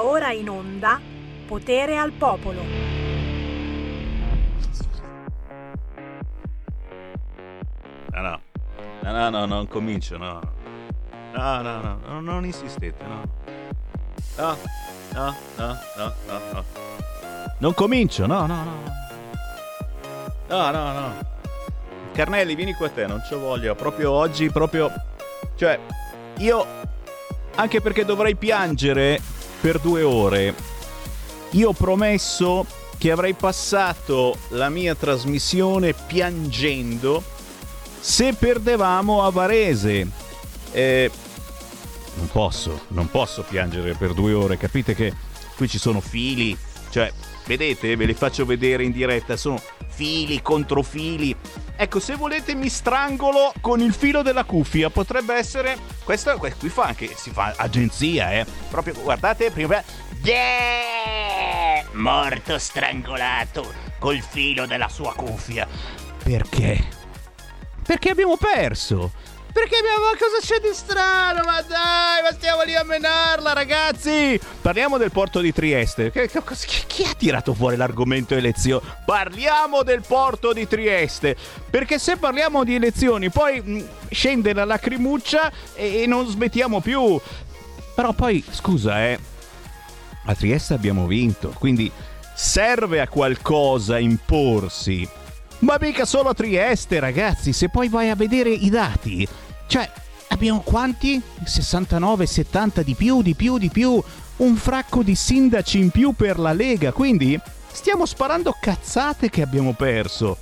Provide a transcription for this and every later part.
Ora in onda Potere al Popolo. No, no, no, no, no, non comincio, no. No, no, no, no, non insistete, no. No, no, no, no, no, no. Non comincio, no, no, no. No, no, no. Carnelli, vieni qua te, non c'ho voglia. Proprio oggi, proprio... Cioè, io... Anche perché dovrei piangere per due ore. Io ho promesso che avrei passato la mia trasmissione piangendo se perdevamo a Varese. Eh, non posso, non posso piangere per due ore, capite che qui ci sono fili, cioè, vedete, ve li faccio vedere in diretta, sono fili contro fili. Ecco, se volete mi strangolo con il filo della cuffia, potrebbe essere... Questo, qui fa anche, si fa agenzia, eh. Proprio, guardate, prima... Yeah! Morto strangolato col filo della sua cuffia. Perché? Perché abbiamo perso. Perché abbiamo... Cosa c'è di strano? Ma dai, ma stiamo lì a menarla, ragazzi! Parliamo del porto di Trieste. Che, che, chi, ha tirato fuori l'argomento elezioni? Parliamo del porto di Trieste. Perché se parliamo di elezioni, poi mh, scende la lacrimuccia e, e non smettiamo più. Però poi, scusa, eh. A Trieste abbiamo vinto, quindi serve a qualcosa imporsi. Ma mica solo a Trieste, ragazzi, se poi vai a vedere i dati. Cioè, abbiamo quanti? 69, 70 di più, di più, di più. Un fracco di sindaci in più per la Lega, quindi stiamo sparando cazzate che abbiamo perso.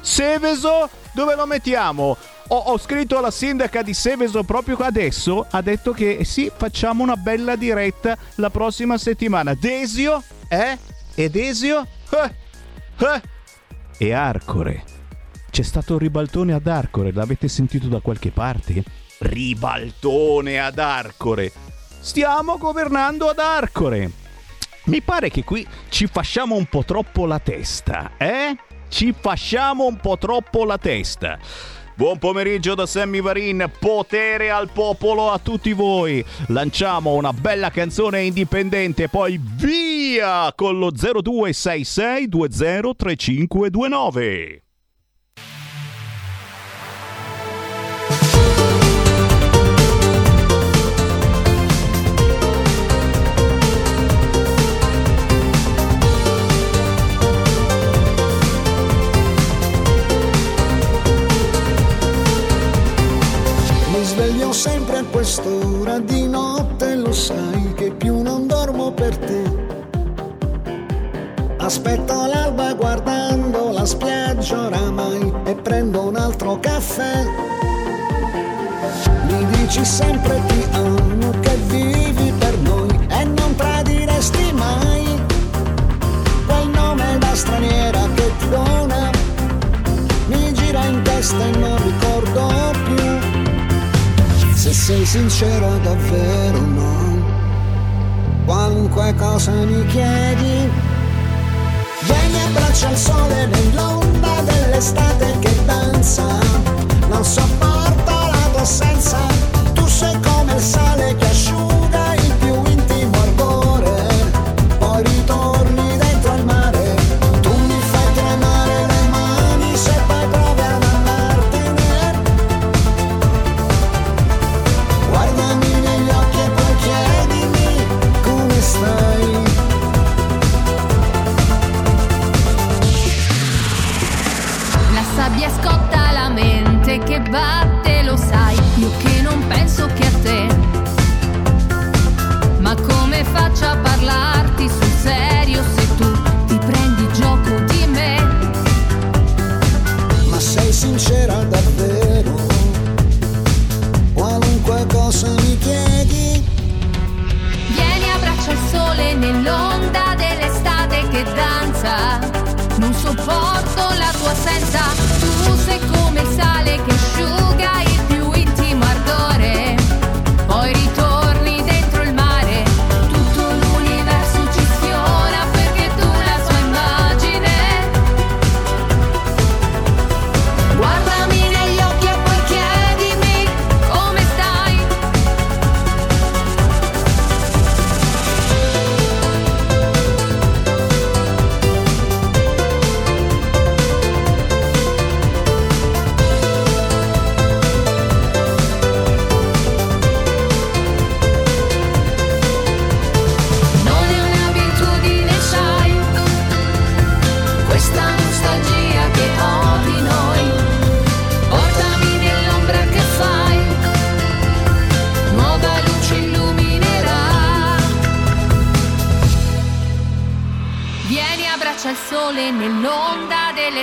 Seveso, dove lo mettiamo? Ho, ho, scritto alla sindaca di Seveso proprio adesso, ha detto che sì, facciamo una bella diretta la prossima settimana. Desio? Eh? E Desio? Eh? Eh? E Arcore. C'è stato un ribaltone ad Arcore, l'avete sentito da qualche parte? Ribaltone ad Arcore. Stiamo governando ad Arcore. Mi pare che qui ci facciamo un po' troppo la testa, eh? Ci facciamo un po' troppo la testa. Buon pomeriggio da Sammy Varin, potere al popolo a tutti voi. Lanciamo una bella canzone indipendente, poi via con lo 0266203529. A quest'ora di notte, lo sai che più non dormo per te. Aspetto l'alba guardando la spiaggia oramai e prendo un altro caffè. Mi dici sempre ti amo, che vivi per noi e non tradiresti mai. Quel nome da straniera che ti dona mi gira in testa e non ricordo se sei sincera davvero no. Qualunque cosa mi chiedi, vieni a braccia al sole nell'onda dell'estate che danza. Non sopporto la tua assenza,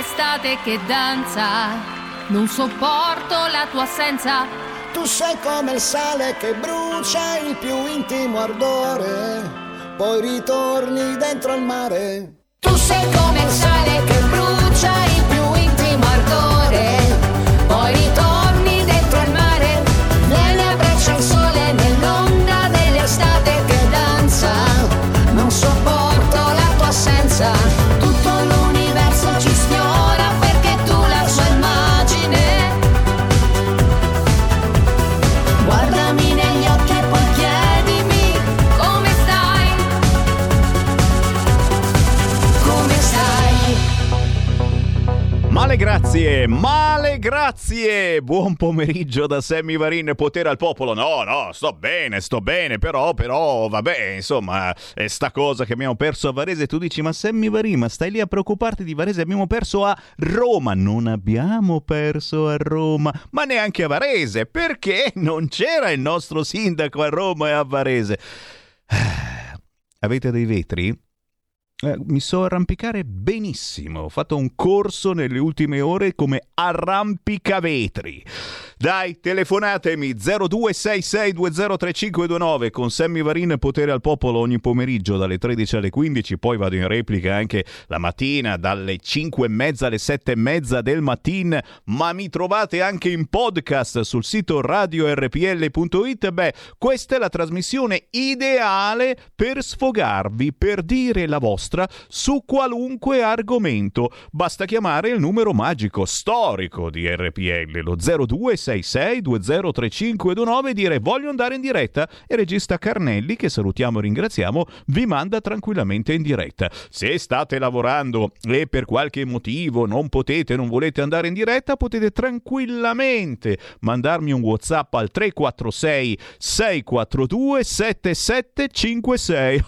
dell'estate che danza. Non sopporto la tua assenza. Tu sei come il sale che brucia il più intimo ardore, poi ritorni dentro al mare. Tu sei come il sale Male grazie, male grazie. Buon pomeriggio da Sammy Varin, potere al popolo. No, no, sto bene, sto bene, però, però, vabbè, insomma, è sta cosa che abbiamo perso a Varese. Tu dici, ma Sammy Varin, ma stai lì a preoccuparti di Varese? Abbiamo perso a Roma. Non abbiamo perso a Roma, ma neanche a Varese, perché non c'era il nostro sindaco a Roma e a Varese. Avete dei vetri? Eh, mi so arrampicare benissimo. Ho fatto un corso nelle ultime ore come arrampicavetri. Dai, telefonatemi 0266203529 con Sammy Varin Potere al Popolo ogni pomeriggio dalle 13 alle 15, poi vado in replica anche la mattina dalle 5 e mezza alle 7 e mezza del mattino, ma mi trovate anche in podcast sul sito radiorpl.it. Beh, questa è la trasmissione ideale per sfogarvi, per dire la vostra su qualunque argomento. Basta chiamare il numero magico storico di RPL, lo 0266203529 e dire voglio andare in diretta e regista Carnelli, che salutiamo e ringraziamo, vi manda tranquillamente in diretta. Se state lavorando e per qualche motivo non potete, non volete andare in diretta, potete tranquillamente mandarmi un WhatsApp al 346 642 7756.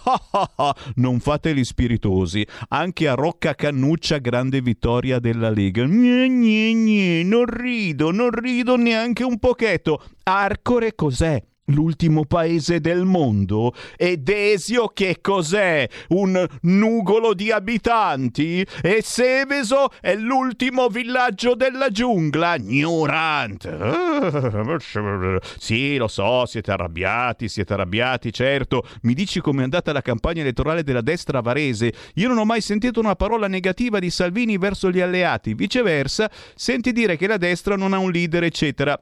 non fate gli spiritosi. Anche a Rocca Cannuccia grande vittoria della Lega. Gne, gne, gne, non rido, non rido neanche un pochetto. Arcore cos'è? L'ultimo paese del mondo? E Desio che cos'è? Un nugolo di abitanti? E Seveso è l'ultimo villaggio della giungla? Ignorant! Sì, lo so, siete arrabbiati, siete arrabbiati, certo. Mi dici com'è andata la campagna elettorale della destra varese? Io non ho mai sentito una parola negativa di Salvini verso gli alleati. Viceversa, senti dire che la destra non ha un leader, eccetera.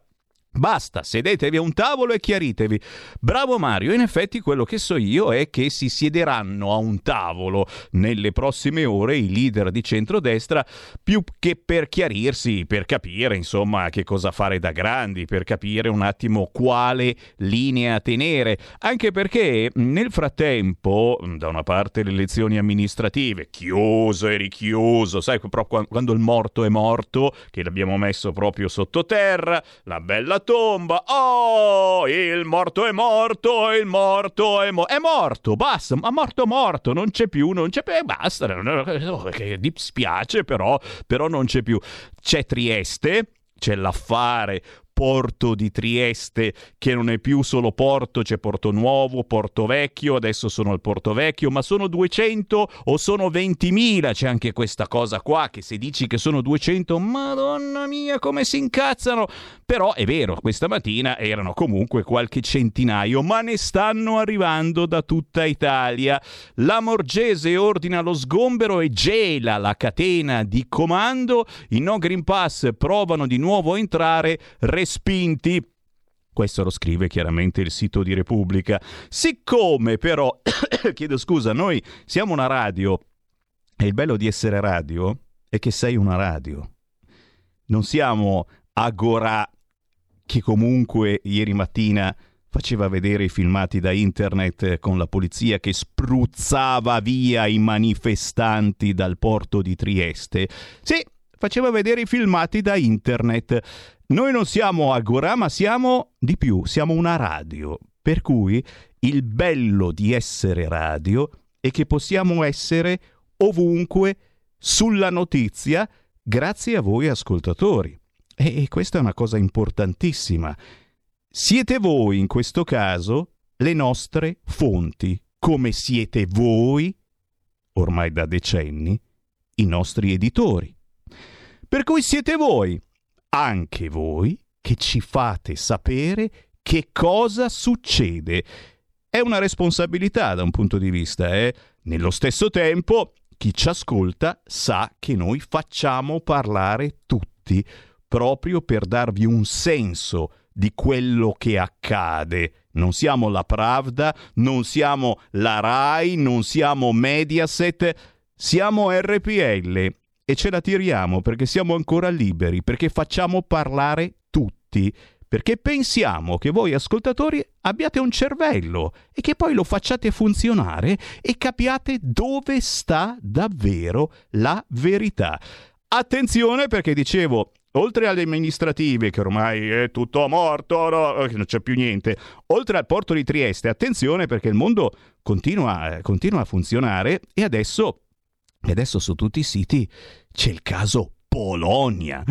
Basta, sedetevi a un tavolo e chiaritevi. Bravo Mario, in effetti quello che so io è che si siederanno a un tavolo nelle prossime ore i leader di centrodestra più che per chiarirsi, per capire insomma che cosa fare da grandi, per capire un attimo quale linea tenere, anche perché nel frattempo, da una parte le elezioni amministrative, chiuso e richiuso, sai qua- quando il morto è morto, che l'abbiamo messo proprio sottoterra, la bella tomba. Oh, il morto è morto, il morto è morto. È morto, basta, ma morto morto, non c'è più, non c'è più, e basta. Oh, dispiace, però, però non c'è più. C'è Trieste, c'è l'affare Porto di Trieste, che non è più solo Porto, c'è Porto Nuovo, Porto Vecchio, adesso sono al Porto Vecchio, ma sono 200 o sono 20.000? C'è anche questa cosa qua che se dici che sono 200, madonna mia, come si incazzano! Però è vero, questa mattina erano comunque qualche centinaio, ma ne stanno arrivando da tutta Italia. La Morgese ordina lo sgombero e gela la catena di comando. I no Green Pass provano di nuovo a entrare, respinti. Questo lo scrive chiaramente il sito di Repubblica. Siccome però, chiedo scusa, noi siamo una radio e il bello di essere radio è che sei una radio. Non siamo Agora che comunque ieri mattina faceva vedere i filmati da internet con la polizia che spruzzava via i manifestanti dal porto di Trieste. Sì, faceva vedere i filmati da internet. Noi non siamo Agora, ma siamo di più, siamo una radio. Per cui il bello di essere radio è che possiamo essere ovunque sulla notizia grazie a voi ascoltatori. E, questa è una cosa importantissima. Siete voi, in questo caso, le nostre fonti, come siete voi, ormai da decenni, i nostri editori. Per cui siete voi, anche voi, che ci fate sapere che cosa succede. È una responsabilità da un punto di vista, eh? Nello stesso tempo, chi ci ascolta sa che noi facciamo parlare tutti, proprio per darvi un senso di quello che accade. Non siamo la Pravda, non siamo la RAI, non siamo Mediaset, siamo RPL e ce la tiriamo perché siamo ancora liberi, perché facciamo parlare tutti, perché pensiamo che voi ascoltatori abbiate un cervello e che poi lo facciate funzionare e capiate dove sta davvero la verità. Attenzione perché dicevo, oltre alle amministrative, che ormai è tutto morto, no, non c'è più niente, oltre al porto di Trieste, attenzione perché il mondo continua, continua a funzionare e adesso, adesso su tutti i siti c'è il caso Polonia.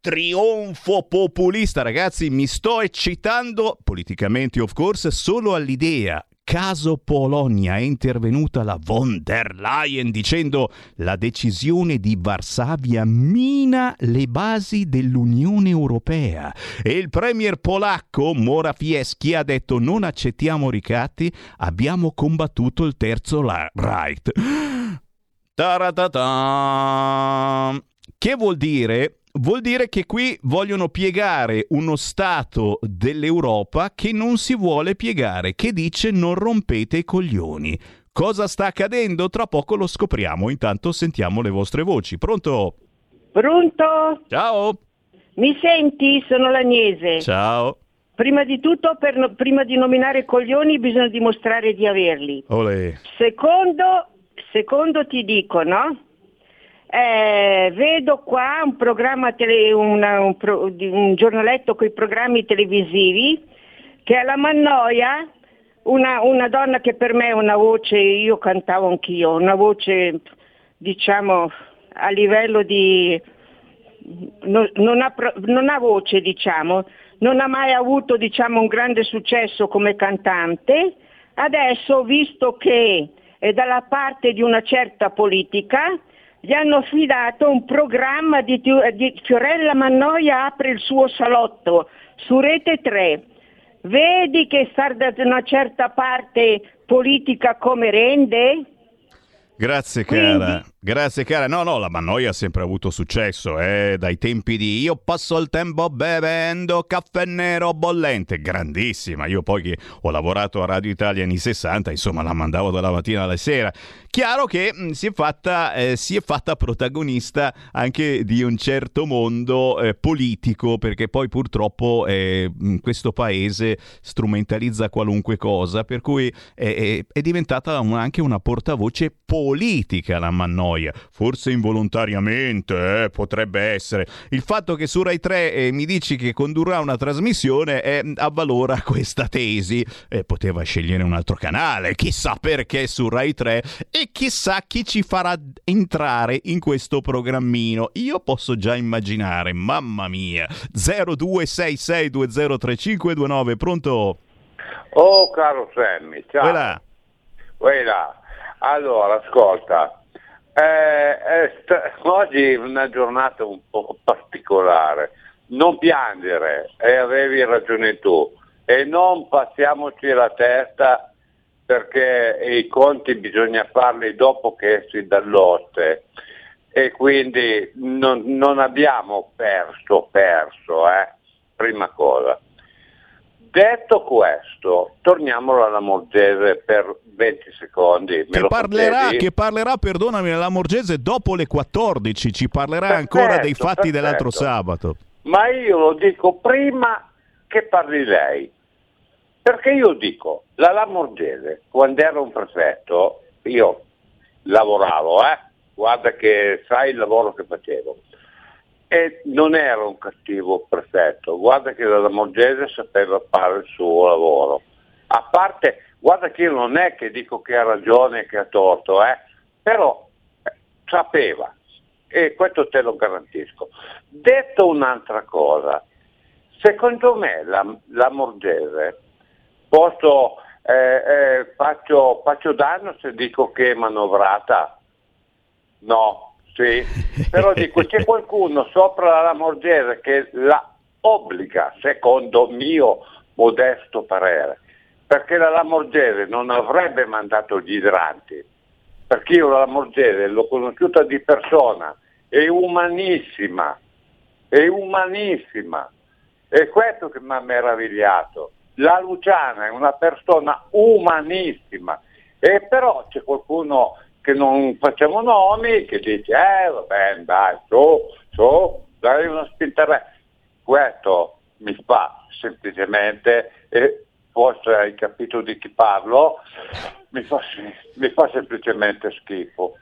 Trionfo populista, ragazzi, mi sto eccitando, politicamente of course, solo all'idea caso Polonia è intervenuta la von der Leyen dicendo la decisione di Varsavia mina le basi dell'Unione Europea e il premier polacco Morawiecki ha detto non accettiamo ricatti, abbiamo combattuto il terzo right. Taratata. Che vuol dire? Vuol dire che qui vogliono piegare uno Stato dell'Europa che non si vuole piegare, che dice non rompete i coglioni. Cosa sta accadendo? Tra poco lo scopriamo, intanto sentiamo le vostre voci. Pronto? Pronto? Ciao! Mi senti? Sono l'Agnese. Ciao! Prima di tutto, per prima di nominare coglioni bisogna dimostrare di averli. Olè! Secondo, secondo ti dico, no? Eh, vedo qua un programma, tele- una- un, pro- un giornaletto con i programmi televisivi che alla Mannoia una, una donna che per me è una voce, io cantavo anch'io, una voce diciamo a livello di... non, non ha, non ha voce diciamo, non ha mai avuto diciamo, un grande successo come cantante, adesso visto che è dalla parte di una certa politica, gli hanno affidato un programma di, di Fiorella Mannoia apre il suo salotto su Rete 3. Vedi che sta da una certa parte politica come rende? Grazie Quindi- cara, grazie cara. No, no, la Mannoia ha sempre avuto successo, eh, dai tempi di io passo il tempo bevendo caffè nero bollente, grandissima. Io poi che ho lavorato a Radio Italia anni 60, insomma, la mandavo dalla mattina alla sera. Chiaro che mh, si, è fatta, eh, si è fatta protagonista anche di un certo mondo eh, politico, perché poi purtroppo eh, mh, questo paese strumentalizza qualunque cosa, per cui è, diventata un- anche una portavoce politica la Mannoia, forse involontariamente, eh, potrebbe essere. Il fatto che su Rai 3 eh, mi dici che condurrà una trasmissione eh, avvalora questa tesi. Eh, poteva scegliere un altro canale, chissà perché su Rai 3 e chissà chi ci farà entrare in questo programmino. Io posso già immaginare, mamma mia. 0266203529, pronto? Oh caro Sammy, ciao. Quella. Quella. Allora, ascolta, eh, è sta- oggi è una giornata un po' particolare. Non piangere, e avevi ragione tu, e non passiamoci la testa perché i conti bisogna farli dopo che esci dall'oste e quindi non, non abbiamo perso, perso, eh, prima cosa. Detto questo, torniamo alla Morgese per 20 secondi. Che parlerà, che parlerà, perdonami, nella Morgese dopo le 14, ci parlerà ancora dei Perfetto, fatti dell'altro perfetto. sabato. Ma io lo dico prima che parli lei. Perché io dico, la Lamorgese, quando era un prefetto, io lavoravo, eh? guarda che sai il lavoro che facevo. E non era un cattivo prefetto, guarda che la Lamorgese sapeva fare il suo lavoro. A parte, guarda che io non è che dico che ha ragione e che ha torto, eh? però eh, sapeva, e questo te lo garantisco. Detto un'altra cosa, secondo me la, la Morgese, posso, eh, eh, faccio, faccio danno se dico che è manovrata? No, sì, però dico c'è qualcuno sopra la Lamorgese che la obbliga, secondo mio modesto parere, perché la Lamorgese non avrebbe mandato gli idranti, perché io la Lamorgese l'ho conosciuta di persona, è umanissima, è umanissima, è questo che mi ha meravigliato. La Luciana è una persona umanissima, e però c'è qualcuno che non facciamo nomi, che dice, eh vabbè dai, su, su, dai una spinta. Questo mi fa semplicemente, e forse hai capito di chi parlo, mi fa, mi fa semplicemente schifo.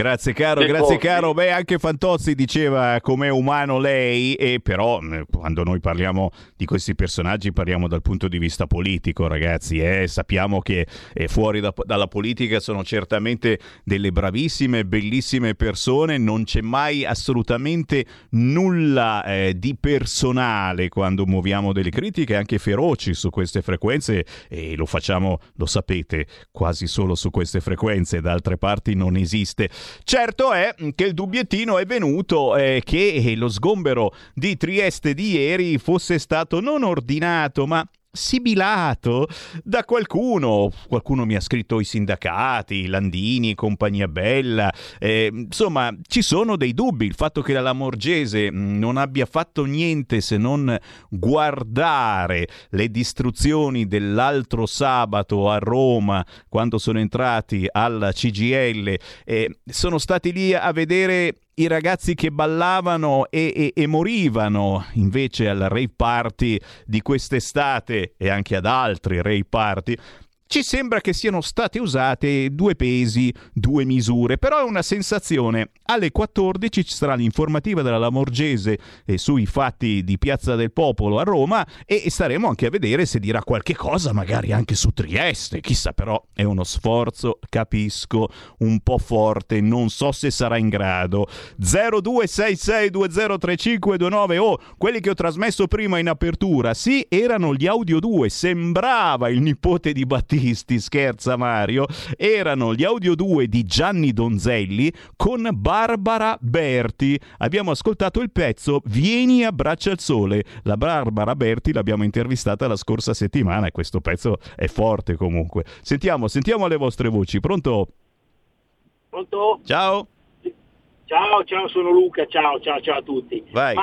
Grazie caro, grazie caro. Beh, anche Fantozzi diceva com'è umano lei, e però quando noi parliamo di questi personaggi parliamo dal punto di vista politico, ragazzi. Eh? Sappiamo che eh, fuori da, dalla politica sono certamente delle bravissime, bellissime persone, non c'è mai assolutamente nulla eh, di personale quando muoviamo delle critiche anche feroci su queste frequenze e lo facciamo, lo sapete, quasi solo su queste frequenze, da altre parti non esiste. Certo è che il dubbiettino è venuto eh, che lo sgombero di Trieste di ieri fosse stato non ordinato, ma sibilato da qualcuno. Qualcuno mi ha scritto i sindacati, Landini, compagnia bella. Eh, insomma, ci sono dei dubbi. Il fatto che la Lamorgese mm, non abbia fatto niente se non guardare le distruzioni dell'altro sabato a Roma quando sono entrati alla CGL, eh, sono stati lì a vedere i ragazzi che ballavano e, e, e, morivano invece al rave party di quest'estate e anche ad altri rave party ci sembra che siano state usate due pesi, due misure, però è una sensazione. Alle 14 ci sarà l'informativa della Lamorgese eh, sui fatti di Piazza del Popolo a Roma e staremo anche a vedere se dirà qualche cosa, magari anche su Trieste. Chissà, però è uno sforzo, capisco, un po' forte, non so se sarà in grado. 0266203529 oh, quelli che ho trasmesso prima in apertura, sì, erano gli audio 2, sembrava il nipote di Battista artisti, scherza Mario, erano gli audio 2 di Gianni Donzelli con Barbara Berti. Abbiamo ascoltato il pezzo Vieni a braccia al sole. La Barbara Berti l'abbiamo intervistata la scorsa settimana e questo pezzo è forte comunque. Sentiamo, sentiamo le vostre voci. Pronto? Pronto? Ciao. Ciao, ciao, sono Luca, ciao, ciao, ciao a tutti. Vai. Ma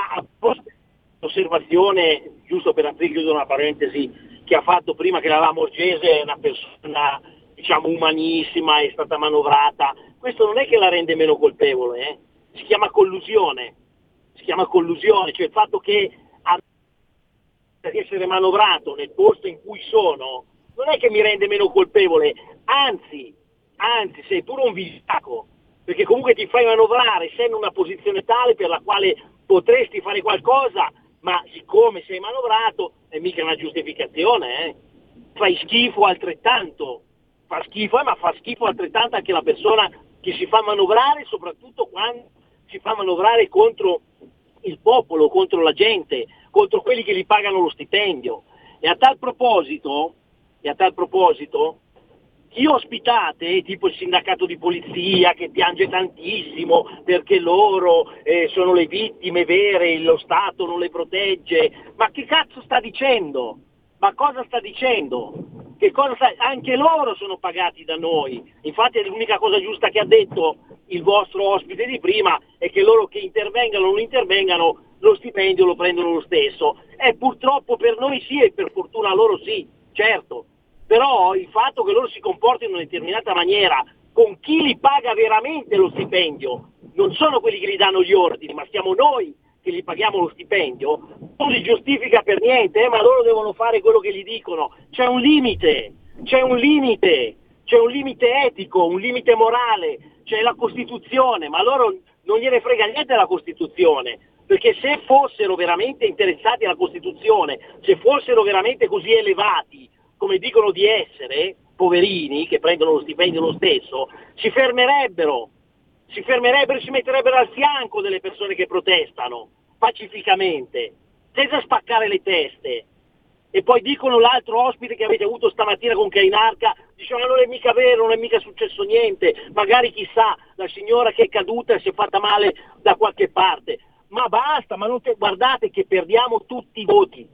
osservazione, giusto per aprire chiudere una parentesi, che ha fatto prima che la Lamorgese è una persona diciamo umanissima, è stata manovrata, questo non è che la rende meno colpevole, eh? si chiama collusione, si chiama collusione, cioè il fatto che di essere manovrato nel posto in cui sono non è che mi rende meno colpevole, anzi, anzi sei pure un vigliacco, perché comunque ti fai manovrare, sei in una posizione tale per la quale potresti fare qualcosa ma siccome sei manovrato è mica una giustificazione, eh? fai schifo altrettanto, fa schifo, eh, ma fa schifo altrettanto anche la persona che si fa manovrare, soprattutto quando si fa manovrare contro il popolo, contro la gente, contro quelli che gli pagano lo stipendio. E a tal proposito, e a tal proposito chi ospitate, tipo il sindacato di polizia che piange tantissimo perché loro eh, sono le vittime vere, lo Stato non le protegge, ma che cazzo sta dicendo? Ma cosa sta dicendo? Sta... Anche loro sono pagati da noi. Infatti l'unica cosa giusta che ha detto il vostro ospite di prima è che loro che intervengano o non intervengano lo stipendio lo prendono lo stesso. E purtroppo per noi sì e per fortuna loro sì, certo però il fatto che loro si comportino in una determinata maniera con chi li paga veramente lo stipendio, non sono quelli che gli danno gli ordini, ma siamo noi che gli paghiamo lo stipendio, non si giustifica per niente, eh, ma loro devono fare quello che gli dicono. C'è un limite, c'è un limite, c'è un limite etico, un limite morale, c'è la Costituzione, ma loro non gliene frega niente della Costituzione, perché se fossero veramente interessati alla Costituzione, se fossero veramente così elevati, come dicono di essere, poverini che prendono lo stipendio lo stesso, si fermerebbero, si fermerebbero e si metterebbero al fianco delle persone che protestano pacificamente, senza spaccare le teste. e poi dicono l'altro ospite che avete avuto stamattina con Cainarca, dicono non è mica vero, non è mica successo niente, magari chissà la signora che è caduta si è fatta male da qualche parte. Ma basta, ma te, guardate che perdiamo tutti i voti.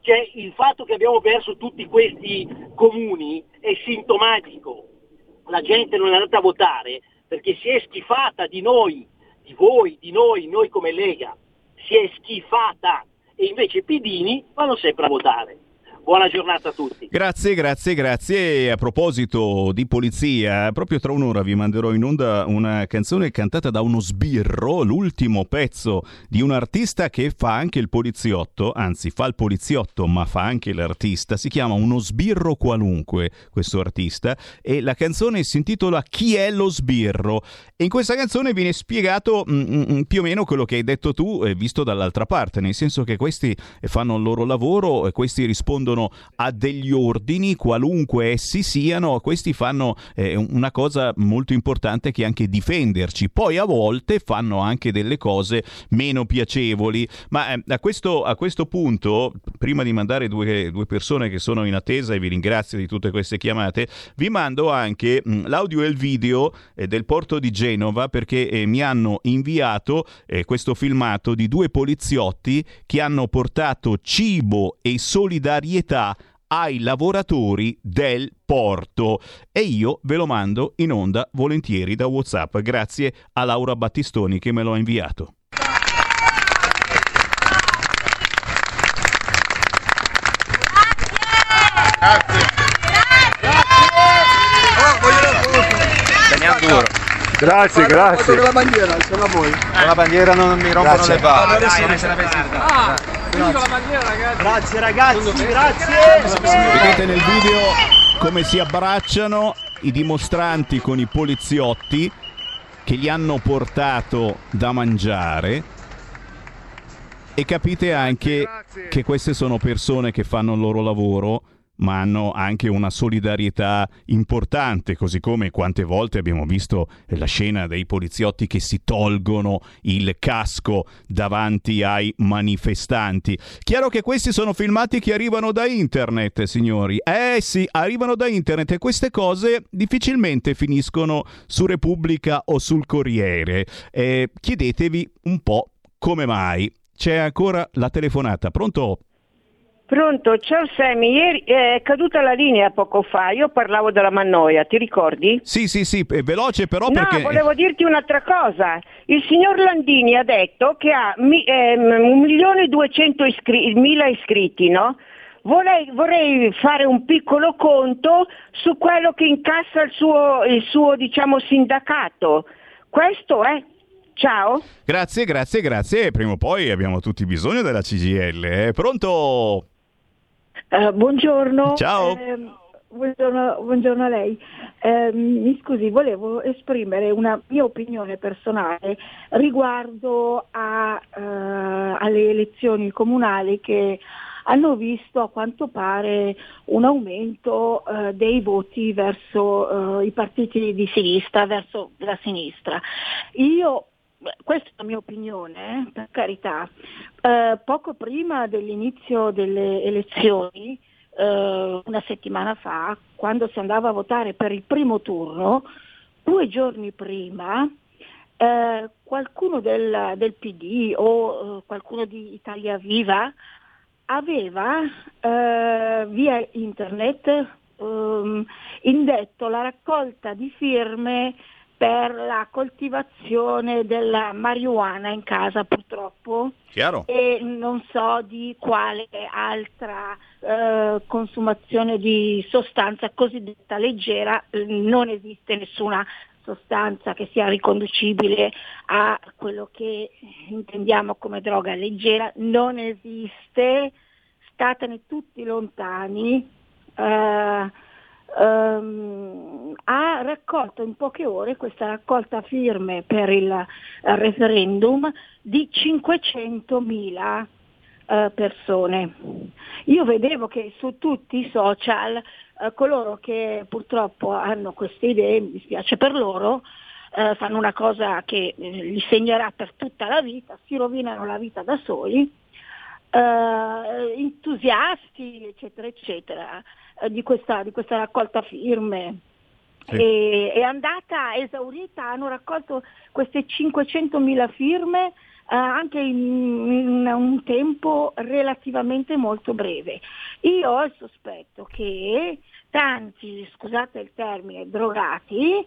Cioè, il fatto che abbiamo perso tutti questi comuni è sintomatico. La gente non è andata a votare perché si è schifata di noi, di voi, di noi, noi come Lega. Si è schifata e invece i pedini vanno sempre a votare. Buona giornata a tutti. Grazie, grazie, grazie. E a proposito di polizia, proprio tra un'ora vi manderò in onda una canzone cantata da uno sbirro, l'ultimo pezzo di un artista che fa anche il poliziotto, anzi fa il poliziotto ma fa anche l'artista. Si chiama Uno sbirro qualunque questo artista e la canzone si intitola Chi è lo sbirro? E in questa canzone viene spiegato mm, mm, mm più o meno quello che hai detto tu, eh, visto dall'altra parte, nel senso che questi fanno il loro lavoro e questi rispondono rispondono a degli ordini, qualunque essi siano, questi fanno eh, una cosa molto importante che è anche difenderci. Poi a volte fanno anche delle cose meno piacevoli, ma eh, a, questo, a, questo, punto, prima di mandare due, due, persone che sono in attesa e vi ringrazio di tutte queste chiamate, vi mando anche mh, l'audio e il video eh, del porto di Genova perché eh, mi hanno inviato eh, questo filmato di due poliziotti che hanno portato cibo e solidarietà solidarietà ai lavoratori del porto e io ve lo mando in onda volentieri da WhatsApp grazie a Laura Battistoni che me lo ha inviato. Grazie. Grazie, grazie. Con la bandiera, sono a voi. Con la bandiera non mi rompono grazie. le balle. Ah, dai, non ah, quindi con la bandiera, ragazzi. Grazie ragazzi, grazie. Vedete nel video come si abbracciano i dimostranti con i poliziotti che gli hanno portato da mangiare e capite anche che queste sono persone che fanno il loro lavoro ma hanno anche una solidarietà importante, così come quante volte abbiamo visto la scena dei poliziotti che si tolgono il casco davanti ai manifestanti. Chiaro che questi sono filmati che arrivano da internet, signori. Eh sì, arrivano da internet e queste cose difficilmente finiscono su Repubblica o sul Corriere. Eh, chiedetevi un po' come mai. C'è ancora la telefonata. Pronto? Pronto, ciao Sammy, ieri è caduta la linea poco fa, io parlavo della Mannoia, ti ricordi? Sì, sì, sì, è veloce però no, perché... No, volevo dirti un'altra cosa, il signor Landini ha detto che ha mi, eh, 1.200.000 iscri- iscritti, no? Vorrei, vorrei, fare un piccolo conto su quello che incassa il suo, il suo diciamo, sindacato. Questo è Ciao. Grazie, grazie, grazie. Prima o poi abbiamo tutti bisogno della CGL. Eh? Pronto? Uh, buongiorno. Ciao. Eh, buongiorno, buongiorno, a lei. Eh, mi scusi, volevo esprimere una mia opinione personale riguardo a, uh, alle elezioni comunali che hanno visto a quanto pare un aumento uh, dei voti verso i partiti di sinistra, verso la sinistra. Io questa è la mia opinione, eh, per carità, eh, poco prima dell'inizio delle elezioni, eh, una settimana fa, quando si andava a votare per il primo turno, due giorni prima, eh, qualcuno del, del, PD o eh, qualcuno di Italia Viva aveva eh, via internet ehm, indetto la raccolta di firme per la coltivazione della marijuana in casa purtroppo Chiaro. e non so di quale altra eh, consumazione di sostanza cosiddetta leggera, non esiste nessuna sostanza che sia riconducibile a quello che intendiamo come droga leggera, non esiste, statene tutti lontani. Eh, ehm, ha raccolto in poche ore questa raccolta firme per il referendum di 500.000 eh, persone. Io vedevo che su tutti i social eh, coloro che purtroppo hanno queste idee, mi dispiace per loro, eh, fanno una cosa che eh, li segnerà per tutta la vita, si rovinano la vita da soli eh, entusiasti, eccetera, eccetera, eh, di, questa, di questa raccolta firme. Sì. E- è andata esaurita, hanno raccolto queste 500.000 firme eh, anche in, in un tempo relativamente molto breve. Io ho il sospetto che tanti, scusate il termine, drogati,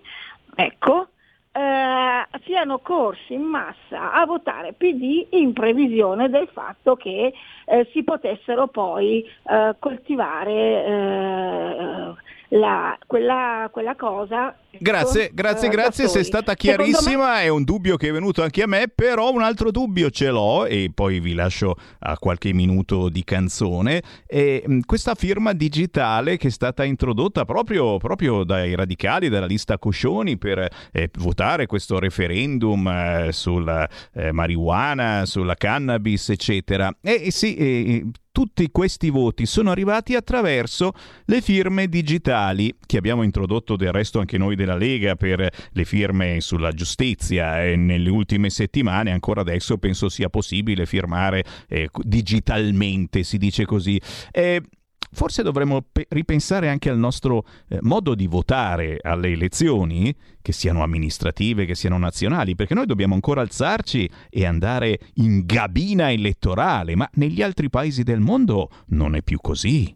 ecco, eh, siano corsi in massa a votare PD in previsione del fatto che eh, si potessero poi eh, coltivare eh, la- quella, quella cosa. Grazie, grazie, eh, grazie, sei stata Secondo me- chiarissima, è un dubbio che è venuto anche a me, però un altro dubbio ce l'ho e poi vi lascio a qualche minuto di canzone. E, mh, questa firma digitale che è stata introdotta proprio, proprio dai radicali, dalla lista Coscioni per eh, votare questo referendum eh, sulla eh, marijuana, sulla cannabis, eccetera. E, sì, tutti questi voti sono arrivati attraverso le firme digitali che abbiamo introdotto del resto anche noi della Lega per le firme sulla giustizia e nelle ultime settimane ancora adesso penso sia possibile firmare eh, digitalmente si dice così Eh, Forse dovremmo pe- ripensare anche al nostro eh, modo di votare alle elezioni, che siano amministrative, che siano nazionali, perché noi dobbiamo ancora alzarci e andare in gabina elettorale, ma negli altri paesi del mondo non è più così.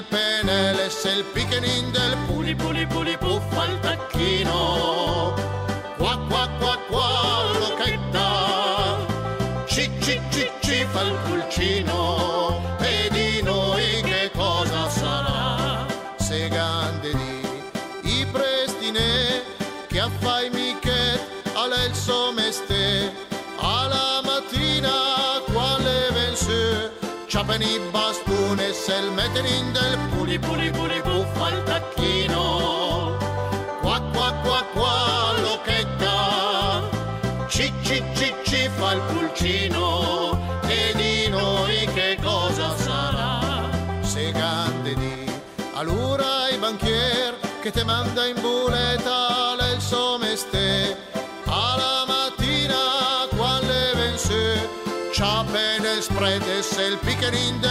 Il penele, se il picchenin del puli puli puli puffa il tacchino, qua qua qua qua l'occhetta, ci ci ci ci fa il pulcino, e di noi che cosa sarà? Se candidi, i prestine, che affai michet, alla il suo mestiere, alla mattina quale vense, ciapeni bastone, se il meterin del puli puli puli puffa il tacchino, qua qua qua qua l'occhetta, ci ci ci ci fa il pulcino, e di noi che cosa sarà? Se candidi, allora i banchier che te manda in buleta il suo mestiere, alla mattina quale vense, ciape nel spread e se il piccherin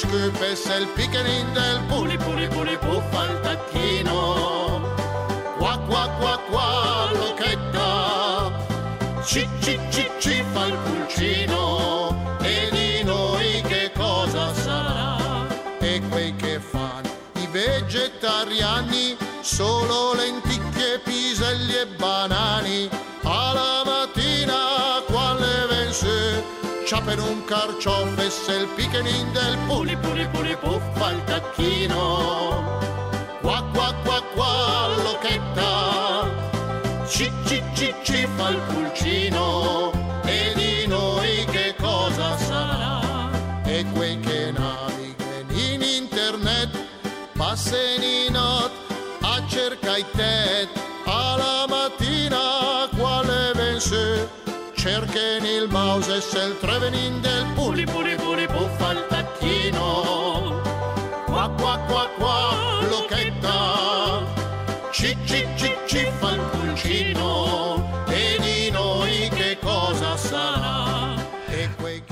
scoop e se il pickerin del puli puli puli puffa al tacchino. Qua qua qua qua l'occhetta, ci ci ci ci fa il pulcino e di noi che cosa sarà? E quei che fanno i vegetariani solo lenticchie, piselli e banani c'ha per un carciofo e se il pickerin del puli puli puli puffa il tacchino qua qua qua qua l'occhetta ci ci ci ci fa il pulcino. E di noi che cosa sarà? E quei che navigano in internet passano in notte a cercare i tet cerchen il mouse e se il trevenin del puli puli puli puffa il tacchino. Qua qua qua qua ci ci ci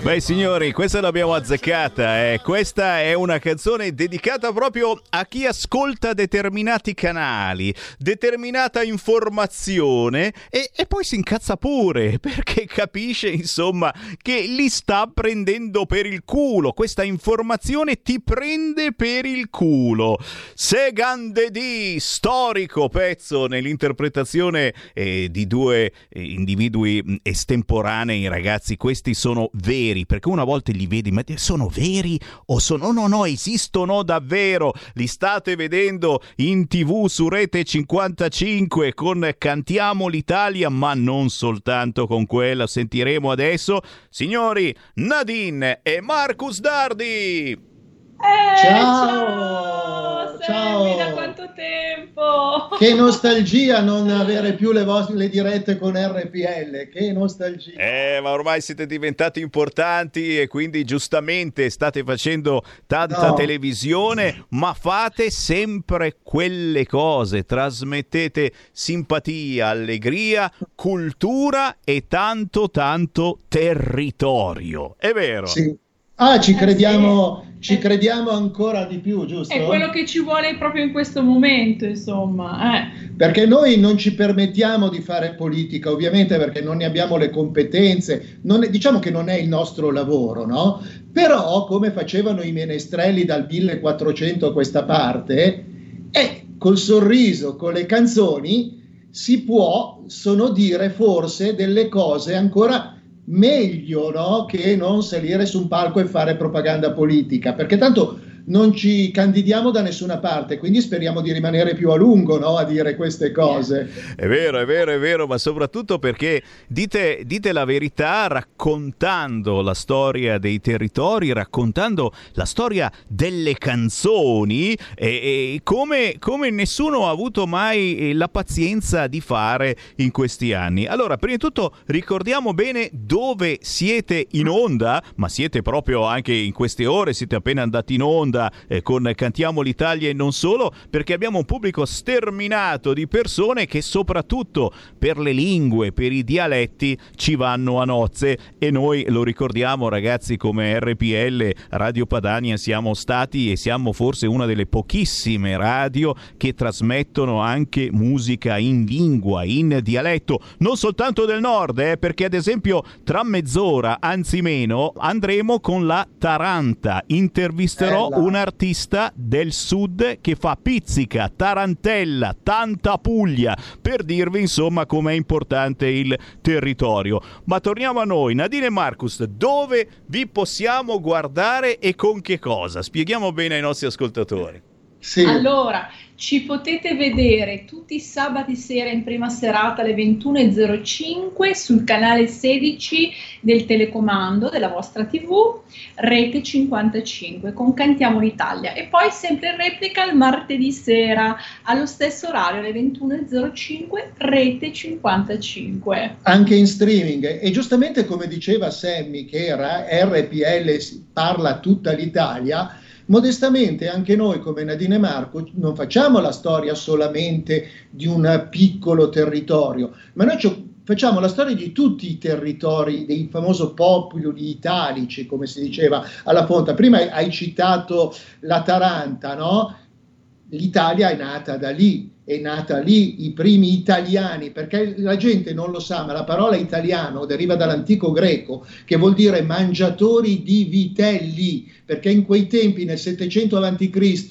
Beh signori, questa l'abbiamo azzeccata, eh. questa è una canzone dedicata proprio a chi ascolta determinati canali, determinata informazione e, e poi si incazza pure perché capisce insomma che li sta prendendo per il culo, questa informazione ti prende per il culo. Segande D, storico pezzo nell'interpretazione eh, di due eh, individui mh, estemporanei ragazzi, questi sono veri, perché una volta li vedi, ma sono veri o sono... No, no, no, esistono davvero, li state vedendo in tv su Rete 55 con Cantiamo l'Italia, ma non soltanto con quella, sentiremo adesso, signori, Nadine e Marcus Dardi. Eh, Ciao, Sammy, da quanto tempo? Che nostalgia non avere più le, vostre, le dirette con RPL, che nostalgia. Eh, ma ormai siete diventati importanti e quindi giustamente state facendo tanta No. televisione, ma fate sempre quelle cose, trasmettete simpatia, allegria, cultura e tanto tanto territorio. È vero? Sì. Ah, ci crediamo, ci crediamo ancora di più, giusto? È quello che ci vuole proprio in questo momento, insomma. Eh. Perché noi non ci permettiamo di fare politica, ovviamente perché non ne abbiamo le competenze, non è- diciamo che non è il nostro lavoro, no? Però, come facevano i menestrelli dal 1400 a questa parte, e col sorriso, con le canzoni, si può, sono dire forse delle cose ancora meglio no? che non salire su un palco e fare propaganda politica, perché tanto non ci candidiamo da nessuna parte, quindi speriamo di rimanere più a lungo no? a dire queste cose. È vero, è vero, è vero, ma soprattutto perché dite, dite la verità raccontando la storia dei territori, raccontando la storia delle canzoni, e, e come, come nessuno ha avuto mai eh, la pazienza di fare in questi anni. Allora, prima di tutto ricordiamo bene dove siete in onda, ma siete proprio anche in queste ore, siete appena andati in onda eh, con Cantiamo l'Italia e non solo, perché abbiamo un pubblico sterminato di persone che soprattutto per le lingue, per i dialetti ci vanno a nozze. E noi lo ricordiamo ragazzi come RPL Radio Padania siamo stati e siamo forse una delle pochissime radio che trasmettono anche musica in lingua, in dialetto, non soltanto del nord, eh, perché ad esempio tra mezz'ora, anzi meno, andremo con la Taranta, intervisterò Bella. un artista del sud che fa pizzica, tarantella, tanta Puglia, per dirvi insomma com'è importante il territorio. Ma torniamo a noi, Nadine e Marcus, dove vi possiamo guardare e con che cosa? Spieghiamo bene ai nostri ascoltatori. Sì. Allora, ci potete vedere tutti i sabati sera in prima serata alle 21.05 sul canale 16 del telecomando della vostra TV, Rete 55 con Cantiamo l'Italia e poi sempre in replica il martedì sera allo stesso orario alle 21.05 Rete 55. anche in streaming e giustamente come diceva Sammy che era RPL parla tutta l'Italia modestamente anche noi come Nadine Marco non facciamo la storia solamente di un piccolo territorio ma noi ci facciamo la storia di tutti i territori, dei famosi popoli italici, come si diceva alla fonte. Prima hai citato la Taranta, no? L'Italia è nata da lì, è nata lì i primi italiani, perché la gente non lo sa, ma la parola italiano deriva dall'antico greco, che vuol dire mangiatori di vitelli, perché in quei tempi, nel 700 a.C.,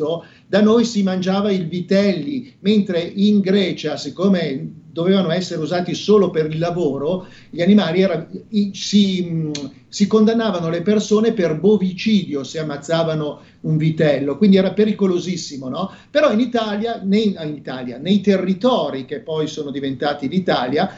da noi si mangiava il vitelli, mentre in Grecia, siccome dovevano essere usati solo per il lavoro, gli animali era, si, si, condannavano le persone per bovicidio se ammazzavano un vitello, quindi era pericolosissimo, no? Però in Italia, nei, in Italia, nei territori che poi sono diventati l'Italia,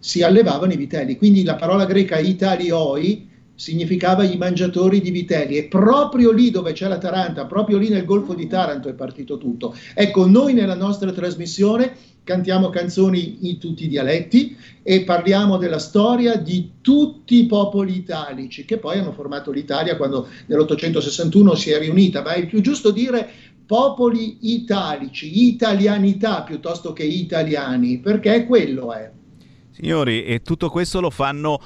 si allevavano i vitelli, quindi la parola greca italioi significava i mangiatori di vitelli e proprio lì dove c'è la Taranta, proprio lì nel Golfo di Taranto è partito tutto. Ecco, noi nella nostra trasmissione cantiamo canzoni in tutti i dialetti e parliamo della storia di tutti i popoli italici che poi hanno formato l'Italia quando nell'861 si è riunita, ma è più giusto dire popoli italici, italianità piuttosto che italiani, perché quello è. Signori, e tutto questo lo fanno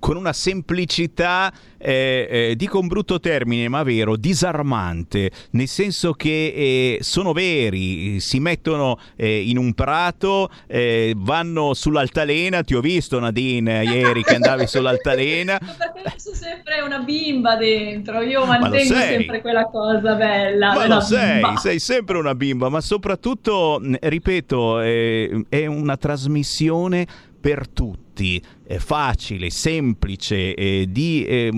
con una semplicità, eh, eh, dico un brutto termine, ma vero, disarmante, nel senso che eh, sono veri, si mettono eh, in un prato, eh, vanno sull'altalena, ti ho visto Nadine ieri che andavi sull'altalena. Perché sono sempre una bimba dentro, io mantengo sempre quella cosa bella. Ma lo sei, bimba. sei sempre una bimba, ma soprattutto, ripeto, eh, è una trasmissione per tutti, è facile, semplice, eh, di, eh,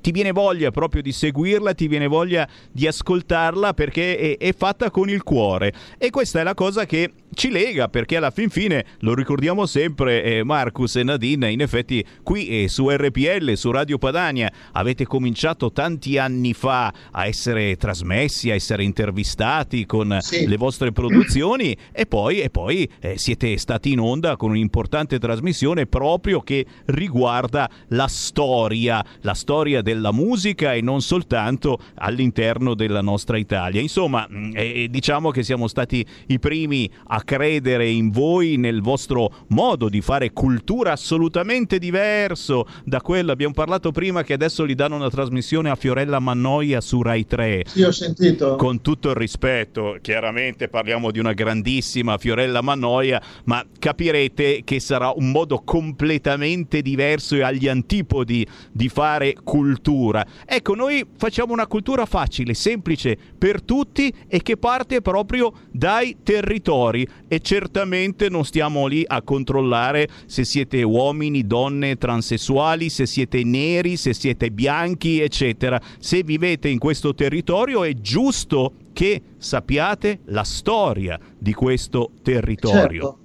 ti viene voglia proprio di seguirla, ti viene voglia di ascoltarla perché è, è, fatta con il cuore. E questa è la cosa che ci lega perché alla fin fine, lo ricordiamo sempre, eh, Marcus e Nadine, in effetti qui eh, su RPL, su Radio Padania, avete cominciato tanti anni fa a essere trasmessi, a essere intervistati con sì. le vostre produzioni e poi, e poi eh, siete stati in onda con un'importante trasmissione proprio che riguarda la storia, la storia della musica e non soltanto all'interno della nostra Italia. Insomma, mm, eh, diciamo che siamo stati i primi a credere in voi, nel vostro modo di fare cultura assolutamente diverso da quello. Abbiamo parlato prima che adesso gli danno una trasmissione a Fiorella Mannoia su Rai 3. Sì, ho sentito. Con tutto il rispetto, chiaramente parliamo di una grandissima Fiorella Mannoia, ma capirete che sarà un modo completamente diverso e agli antipodi di fare cultura. Ecco, noi facciamo una cultura facile, semplice per tutti e che parte proprio dai territori e certamente non stiamo lì a controllare se siete uomini, donne, transessuali, se siete neri, se siete bianchi, eccetera. Se vivete in questo territorio è giusto che sappiate la storia di questo territorio.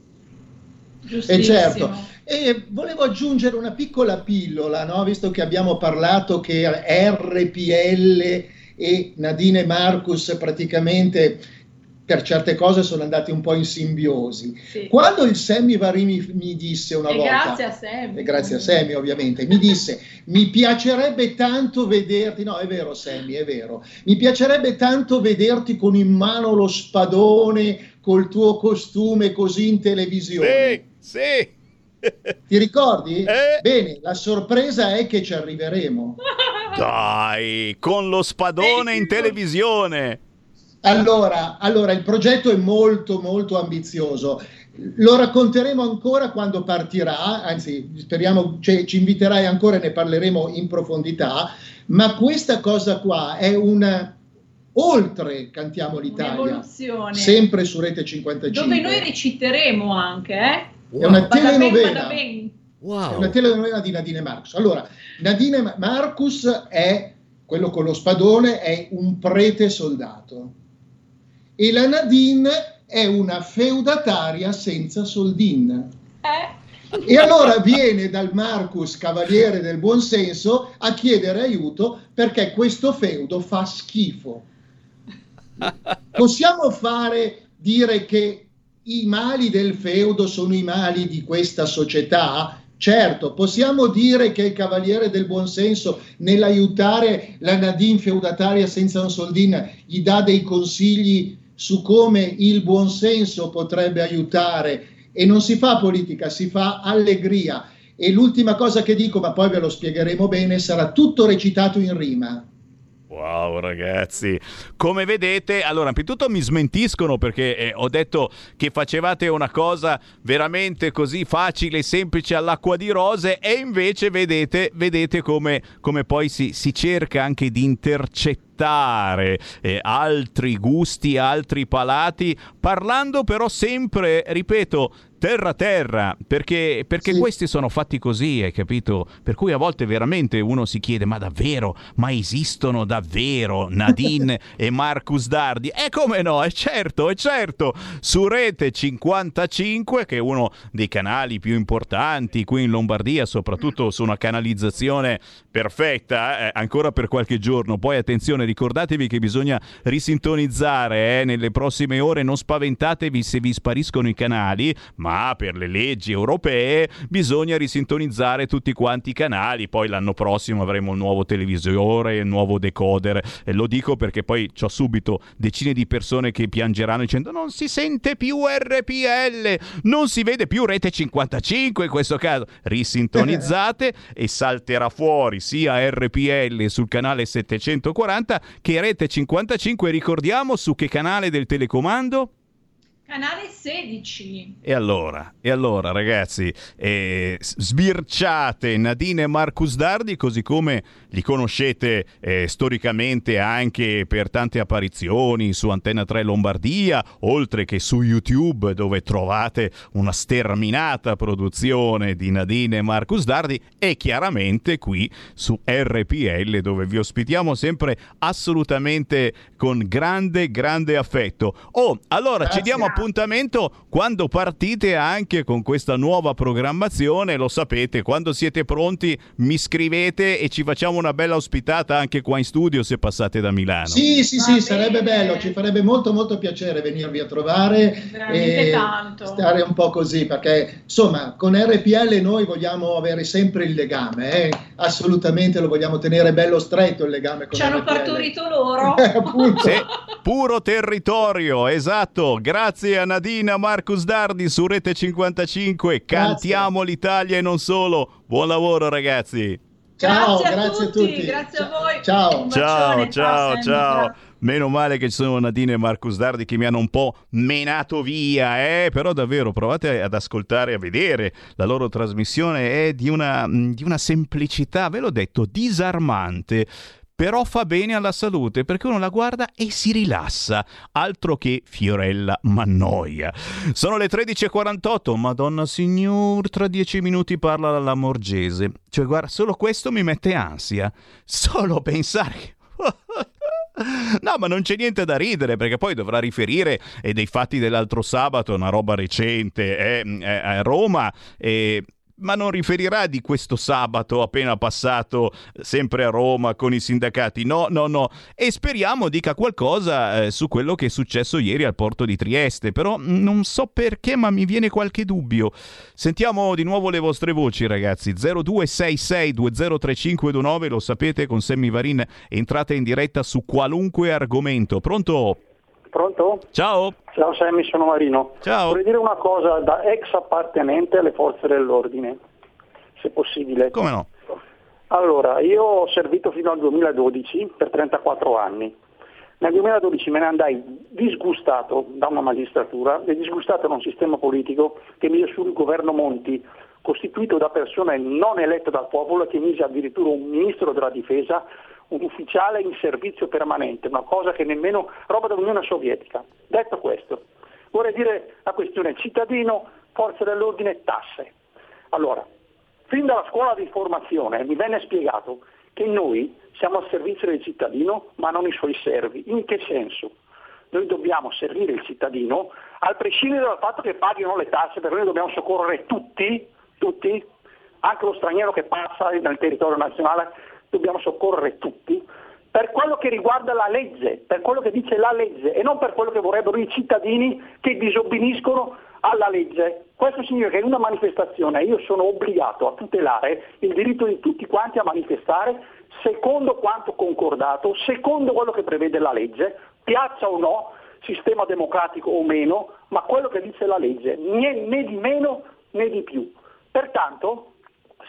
Certo. E certo. E volevo aggiungere una piccola pillola, no? visto che abbiamo parlato che RPL e Nadine Marcus praticamente per certe cose sono andati un po' in simbiosi. Sì. Quando il Sammy Varini mi disse una e volta, grazie a Sammy, e grazie a Sammy ovviamente, mi disse mi piacerebbe tanto vederti, no è vero Sammy, è vero, mi piacerebbe tanto vederti con in mano lo spadone col tuo costume così in televisione. Sì, sì. Ti ricordi? Eh? Bene, la sorpresa è che ci arriveremo. Dai, con lo spadone in televisione. Allora, allora, il progetto è molto molto ambizioso. Lo racconteremo ancora quando partirà, anzi speriamo cioè, ci inviterai ancora e ne parleremo in profondità, ma questa cosa qua è una oltre Cantiamo l'Italia, sempre su Rete 55. Dove noi reciteremo anche, eh? Wow. È una telenovela. Wow. È una telenovela di Nadine Marcus. Allora, Nadine Marcus è quello con lo spadone, è un prete soldato e la Nadine è una feudataria senza soldin. Eh. E allora viene dal Marcus, cavaliere del buonsenso, a chiedere aiuto perché questo feudo fa schifo. Possiamo fare dire che i mali del feudo sono i mali di questa società? Certo, possiamo dire che il cavaliere del buonsenso nell'aiutare la Nadine feudataria senza un soldin gli dà dei consigli su come il buonsenso potrebbe aiutare e non si fa politica, si fa allegria. E l'ultima cosa che dico, ma poi ve lo spiegheremo bene, sarà tutto recitato in rima. Wow ragazzi, come vedete, allora innanzitutto mi smentiscono perché eh, ho detto che facevate una cosa veramente così facile e semplice all'acqua di rose e invece vedete, vedete come, come poi si, si cerca anche di intercettare eh, altri gusti, altri palati, parlando però sempre, ripeto, terra terra, perché, perché sì. questi sono fatti così, hai capito? Per cui a volte veramente uno si chiede, ma davvero, ma esistono davvero Nadine e Marcus Dardi? E come no, è certo, è certo, su Rete 55, che è uno dei canali più importanti qui in Lombardia, soprattutto su una canalizzazione perfetta, eh, ancora per qualche giorno. Poi attenzione, ricordatevi che bisogna risintonizzare eh, nelle prossime ore, non spaventatevi se vi spariscono i canali, ma per le leggi europee bisogna risintonizzare tutti quanti i canali. Poi l'anno prossimo avremo il nuovo televisore, il nuovo decoder. E lo dico perché poi ho subito decine di persone che piangeranno dicendo non si sente più RPL, non si vede più Rete 55 in questo caso. Risintonizzate e salterà fuori sia RPL sul canale 740 che Rete 55. Ricordiamo su che canale del telecomando? Canale 16. E allora, e allora ragazzi, eh, sbirciate Nadine e Marcus Dardi così come li conoscete eh, storicamente anche per tante apparizioni su Antenna 3 Lombardia, oltre che su YouTube dove trovate una sterminata produzione di Nadine e Marcus Dardi e chiaramente qui su RPL dove vi ospitiamo sempre assolutamente con grande, grande affetto. Oh, allora Grazie. ci diamo appuntamento quando partite anche con questa nuova programmazione, lo sapete, quando siete pronti mi scrivete e ci facciamo una bella ospitata anche qua in studio se passate da Milano. Sì, sì, sì, sarebbe bello, ci farebbe molto molto piacere venirvi a trovare Veramente e tanto. stare un po' così, perché insomma con RPL noi vogliamo avere sempre il legame, eh? assolutamente lo vogliamo tenere bello stretto il legame con Ci hanno RPL. partorito loro. Sì, puro territorio, esatto. Grazie Grazie a Nadina Marcus Dardi su Rete 55. Cantiamo grazie. l'Italia e non solo. Buon lavoro ragazzi. Ciao, grazie, grazie a, tutti, a tutti. Grazie a voi. Ciao. Ciao, ciao, ciao. Meno male che ci sono Nadine e Marcus Dardi che mi hanno un po' menato via, eh? però davvero provate ad ascoltare, a vedere la loro trasmissione, è di una, di una semplicità, ve l'ho detto, disarmante però fa bene alla salute perché uno la guarda e si rilassa, altro che Fiorella Mannoia. Sono le 13.48, Madonna Signor, tra dieci minuti parla la Morgese. Cioè, guarda, solo questo mi mette ansia. Solo pensare... No, ma non c'è niente da ridere perché poi dovrà riferire eh, dei fatti dell'altro sabato, una roba recente eh, eh, a Roma. E ma non riferirà di questo sabato appena passato sempre a Roma con i sindacati. No, no, no. E speriamo dica qualcosa eh, su quello che è successo ieri al porto di Trieste. Però non so perché, ma mi viene qualche dubbio. Sentiamo di nuovo le vostre voci, ragazzi. 0266203529, lo sapete, con Sammy Varin entrate in diretta su qualunque argomento. Pronto? Pronto? Ciao. Ciao Sammy, sono Marino. Ciao. Vorrei dire una cosa da ex appartenente alle forze dell'ordine, se possibile. Come no? Allora, io ho servito fino al 2012 per 34 anni. Nel 2012 me ne andai disgustato da una magistratura e disgustato da un sistema politico che mise sul governo Monti, costituito da persone non elette dal popolo e che mise addirittura un ministro della difesa un ufficiale in servizio permanente, una cosa che nemmeno roba dell'Unione Sovietica. Detto questo, vorrei dire la questione cittadino, forze dell'ordine, tasse. Allora, fin dalla scuola di formazione mi venne spiegato che noi siamo al servizio del cittadino ma non i suoi servi. In che senso? Noi dobbiamo servire il cittadino al prescindere dal fatto che paghino le tasse, perché noi dobbiamo soccorrere tutti, tutti, anche lo straniero che passa nel territorio nazionale dobbiamo soccorrere tutti, per quello che riguarda la legge, per quello che dice la legge e non per quello che vorrebbero i cittadini che disobbediscono alla legge. Questo significa che in una manifestazione io sono obbligato a tutelare il diritto di tutti quanti a manifestare secondo quanto concordato, secondo quello che prevede la legge, piaccia o no, sistema democratico o meno, ma quello che dice la legge, né, né di meno né di più. Pertanto,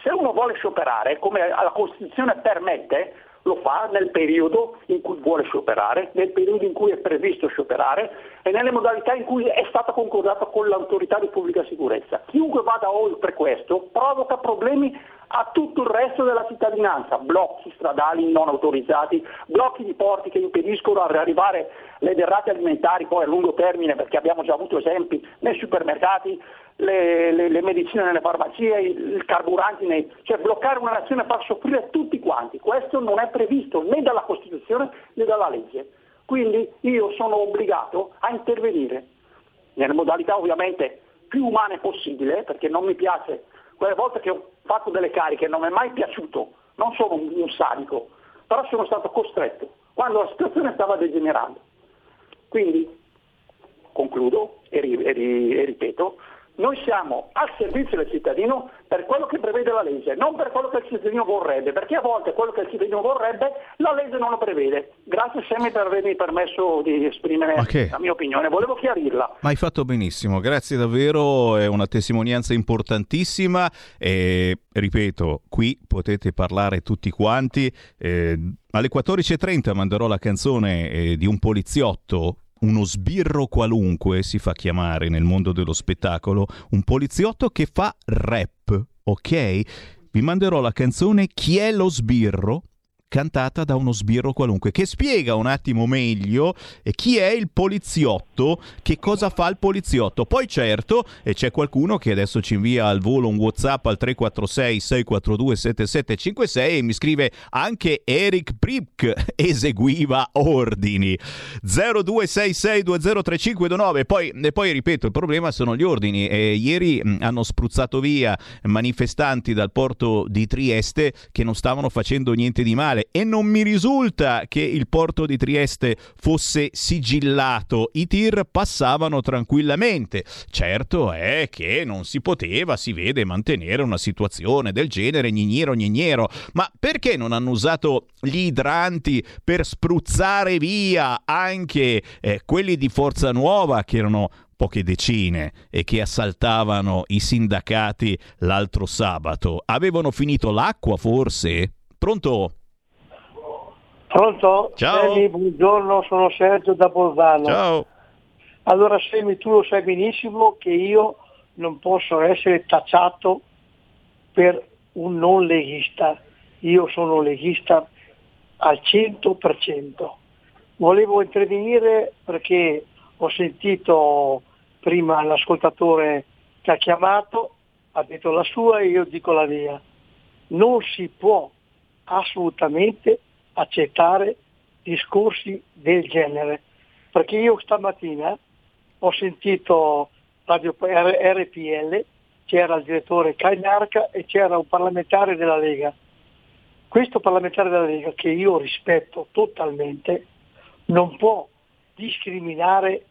se uno vuole scioperare, come la Costituzione permette, lo fa nel periodo in cui vuole scioperare, nel periodo in cui è previsto scioperare e nelle modalità in cui è stato concordato con l'autorità di pubblica sicurezza. Chiunque vada oltre questo provoca problemi a tutto il resto della cittadinanza, blocchi stradali non autorizzati, blocchi di porti che impediscono di arrivare le derrate alimentari poi a lungo termine, perché abbiamo già avuto esempi nei supermercati, le, le, le medicine nelle farmacie, i carburanti, nei, cioè bloccare una nazione fa soffrire tutti quanti. Questo non è previsto né dalla Costituzione né dalla legge. Quindi io sono obbligato a intervenire nelle modalità ovviamente più umane possibile, perché non mi piace, quelle volte che ho fatto delle cariche non mi è mai piaciuto, non sono un, un sadico, però sono stato costretto quando la situazione stava degenerando. Quindi concludo e, ri, e, ri, e ripeto, noi siamo al servizio del cittadino per quello che prevede la legge, non per quello che il cittadino vorrebbe, perché a volte quello che il cittadino vorrebbe la legge non lo prevede. Grazie Semi per avermi permesso di esprimere Okay. la mia opinione, volevo chiarirla. Ma hai fatto benissimo, grazie davvero, è una testimonianza importantissima e ripeto, qui potete parlare tutti quanti. eh, alle 14.30 manderò la canzone eh, di un poliziotto. Uno sbirro qualunque si fa chiamare nel mondo dello spettacolo, un poliziotto che fa rap, ok? Vi manderò la canzone Chi è lo sbirro? Cantata da uno sbirro qualunque, che spiega un attimo meglio eh, chi è il poliziotto, che cosa fa il poliziotto. Poi certo, e c'è qualcuno che adesso ci invia al volo un WhatsApp al 346 642 7756 e mi scrive anche Eric Pripk eseguiva ordini. 0266203529. Poi, e poi ripeto, il problema sono gli ordini. E ieri mh, hanno spruzzato via manifestanti dal porto di Trieste che non stavano facendo niente di male e non mi risulta che il porto di Trieste fosse sigillato. I tir passavano tranquillamente. Certo è che non si poteva, si vede, mantenere una situazione del genere gnigniero gnigniero. Ma perché non hanno usato gli idranti per spruzzare via anche eh, quelli di Forza Nuova che erano poche decine e che assaltavano i sindacati l'altro sabato. Avevano finito l'acqua forse? Pronto? Pronto? Ciao. Semi, buongiorno, sono Sergio da Bolzano. Ciao. Allora Semi, tu lo sai benissimo che io non posso essere tacciato per un non leghista. Io sono leghista al 100%. Volevo intervenire perché ho sentito prima l'ascoltatore che ha chiamato, ha detto la sua e io dico la mia. Non si può assolutamente accettare discorsi del genere, perché io stamattina ho sentito Radio RPL, c'era il direttore Cainarca e c'era un parlamentare della Lega. Questo parlamentare della Lega, che io rispetto totalmente, non può discriminare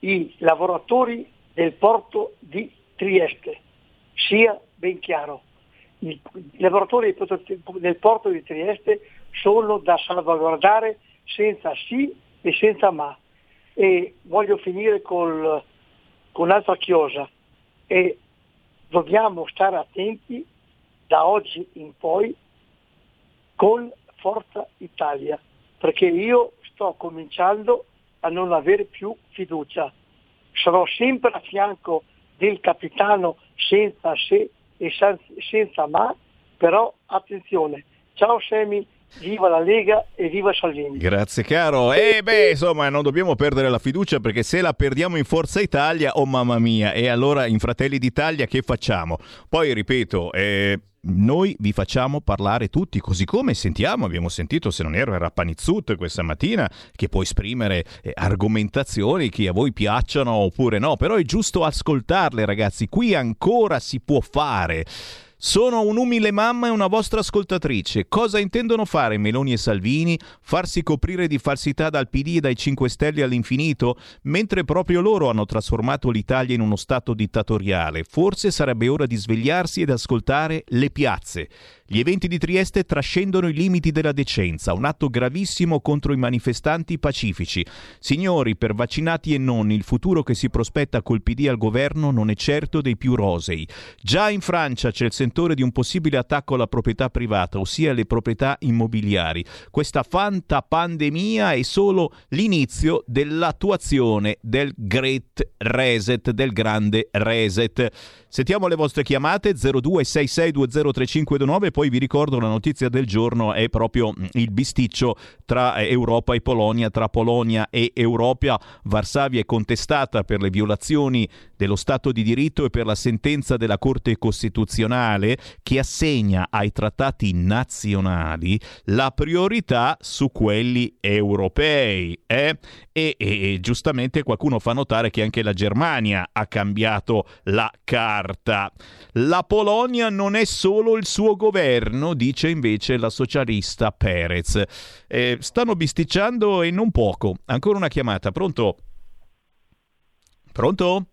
i lavoratori del porto di Trieste, sia ben chiaro. I lavoratori del porto di Trieste sono da salvaguardare senza sì e senza ma. E voglio finire col- con un'altra chiosa. E dobbiamo stare attenti da oggi in poi con Forza Italia, perché io sto cominciando a non avere più fiducia. Sarò sempre a fianco del capitano senza se e senza ma, però attenzione. Ciao Semi, viva la Lega e viva Salvini. Grazie caro. E beh, insomma, non dobbiamo perdere la fiducia perché se la perdiamo in Forza Italia, oh mamma mia, e allora in Fratelli d'Italia che facciamo? Poi ripeto, eh, noi vi facciamo parlare tutti, così come sentiamo, abbiamo sentito, se non ero, era Panizzut questa mattina, che può esprimere eh, argomentazioni che a voi piacciono oppure no, però è giusto ascoltarle ragazzi, qui ancora si può fare. Sono un'umile mamma e una vostra ascoltatrice. Cosa intendono fare Meloni e Salvini? Farsi coprire di falsità dal PD e dai 5 Stelle all'infinito? Mentre proprio loro hanno trasformato l'Italia in uno stato dittatoriale. Forse sarebbe ora di svegliarsi ed ascoltare le piazze. Gli eventi di Trieste trascendono i limiti della decenza, un atto gravissimo contro i manifestanti pacifici. Signori, per vaccinati e non, il futuro che si prospetta col PD al governo non è certo dei più rosei. Già in Francia c'è il sentore di un possibile attacco alla proprietà privata, ossia alle proprietà immobiliari. Questa fanta pandemia è solo l'inizio dell'attuazione del Great Reset, del grande reset. Sentiamo le vostre chiamate 0266203529 poi vi ricordo la notizia del giorno è proprio il bisticcio tra Europa e Polonia, tra Polonia e Europa. Varsavia è contestata per le violazioni dello Stato di diritto e per la sentenza della Corte Costituzionale che assegna ai trattati nazionali la priorità su quelli europei. Eh? E, e, e giustamente qualcuno fa notare che anche la Germania ha cambiato la carta. La Polonia non è solo il suo governo, dice invece la socialista Perez. Eh, stanno bisticciando e non poco. Ancora una chiamata. Pronto? Pronto?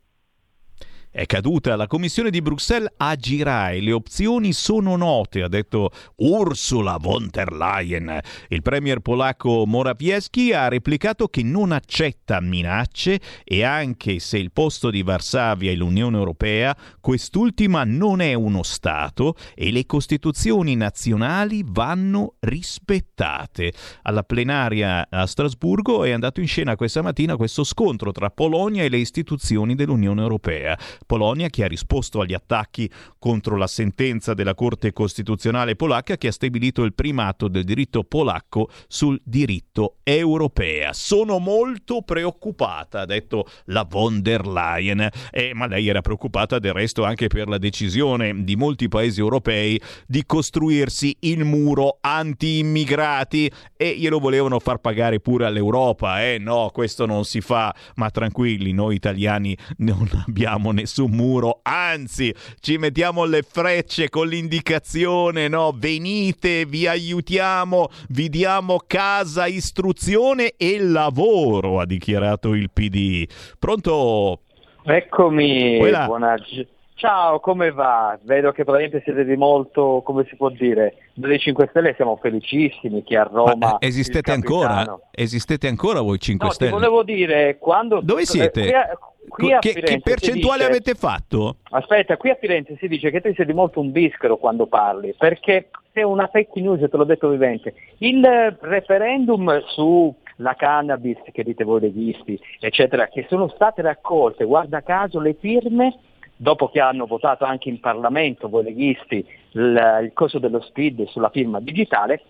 È caduta, la Commissione di Bruxelles agirà e le opzioni sono note, ha detto Ursula von der Leyen. Il premier polacco Morawiecki ha replicato che non accetta minacce e anche se il posto di Varsavia è l'Unione Europea, quest'ultima non è uno Stato e le costituzioni nazionali vanno rispettate. Alla plenaria a Strasburgo è andato in scena questa mattina questo scontro tra Polonia e le istituzioni dell'Unione Europea. Polonia che ha risposto agli attacchi contro la sentenza della Corte Costituzionale polacca che ha stabilito il primato del diritto polacco sul diritto europeo. Sono molto preoccupata, ha detto la von der Leyen, eh, ma lei era preoccupata del resto anche per la decisione di molti paesi europei di costruirsi il muro anti-immigrati e glielo volevano far pagare pure all'Europa. Eh no, questo non si fa, ma tranquilli, noi italiani non abbiamo nessun nessun muro, anzi ci mettiamo le frecce con l'indicazione, no? Venite, vi aiutiamo, vi diamo casa, istruzione e lavoro, ha dichiarato il PD. Pronto? Eccomi, Quella. buona... Ciao, come va? Vedo che probabilmente siete di molto, come si può dire, noi dei 5 Stelle siamo felicissimi che a Roma... Ma, eh, esistete ancora? Esistete ancora voi 5 No, Stelle? volevo dire, quando... Dove eh, siete? Qui a, qui a che, Firenze che percentuale dice- avete fatto? Aspetta, qui a Firenze si dice che tu sei di molto un bischero quando parli, perché sei una fake news, te l'ho detto vivente. Il eh, referendum sulla cannabis, che dite voi leghisti, eccetera, che sono state raccolte, guarda caso, le firme, dopo che hanno votato anche in Parlamento, voi leghisti, il, il coso dello speed sulla firma digitale,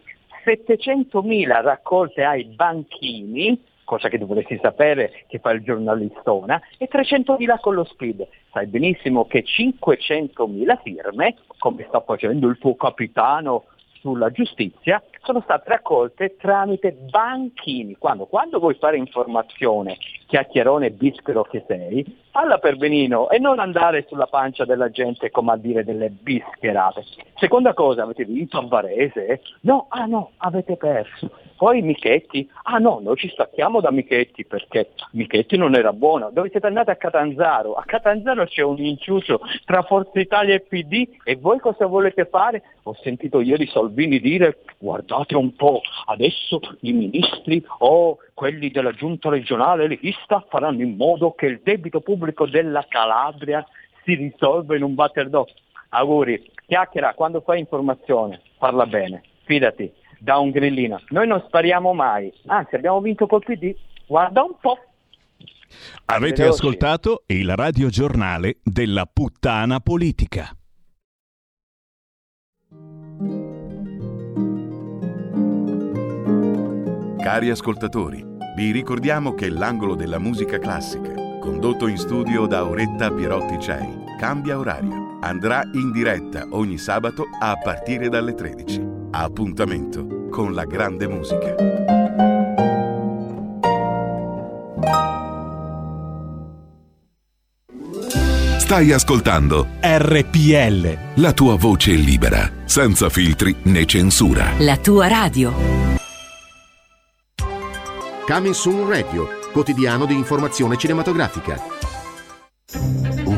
700.000 raccolte ai banchini, cosa che dovresti sapere che fa il giornalistona, e 300.000 con lo speed. Sai benissimo che 500.000 firme, come sta facendo il tuo capitano sulla giustizia, sono state raccolte tramite banchini. Quando, quando vuoi fare informazione, chiacchierone bischero che sei, falla per benino e non andare sulla pancia della gente come a dire delle bischerate. Seconda cosa, avete vinto a Varese? No, ah no, avete perso. Poi Michetti, ah no, noi ci stacchiamo da Michetti perché Michetti non era buono. Dove siete andati a Catanzaro? A Catanzaro c'è un inciucio tra Forza Italia e PD e voi cosa volete fare? Ho sentito ieri Salvini dire guardate un po', adesso i ministri o quelli della giunta regionale leghista faranno in modo che il debito pubblico della Calabria si risolva in un batter d'occhio. Auguri, chiacchiera, quando fai informazione, parla bene, fidati, da un grillino. Noi non spariamo mai, anzi abbiamo vinto col PD, guarda un po'. Avete Veloci. ascoltato il radiogiornale della puttana politica. Cari ascoltatori, vi ricordiamo che l'angolo della musica classica, condotto in studio da Auretta Pierotti Cei, cambia orario. Andrà in diretta ogni sabato a partire dalle 13. Appuntamento con la grande musica. Stai ascoltando RPL. la tua voce libera, senza filtri né censura. La tua radio. Coming Soon Radio, quotidiano di informazione cinematografica.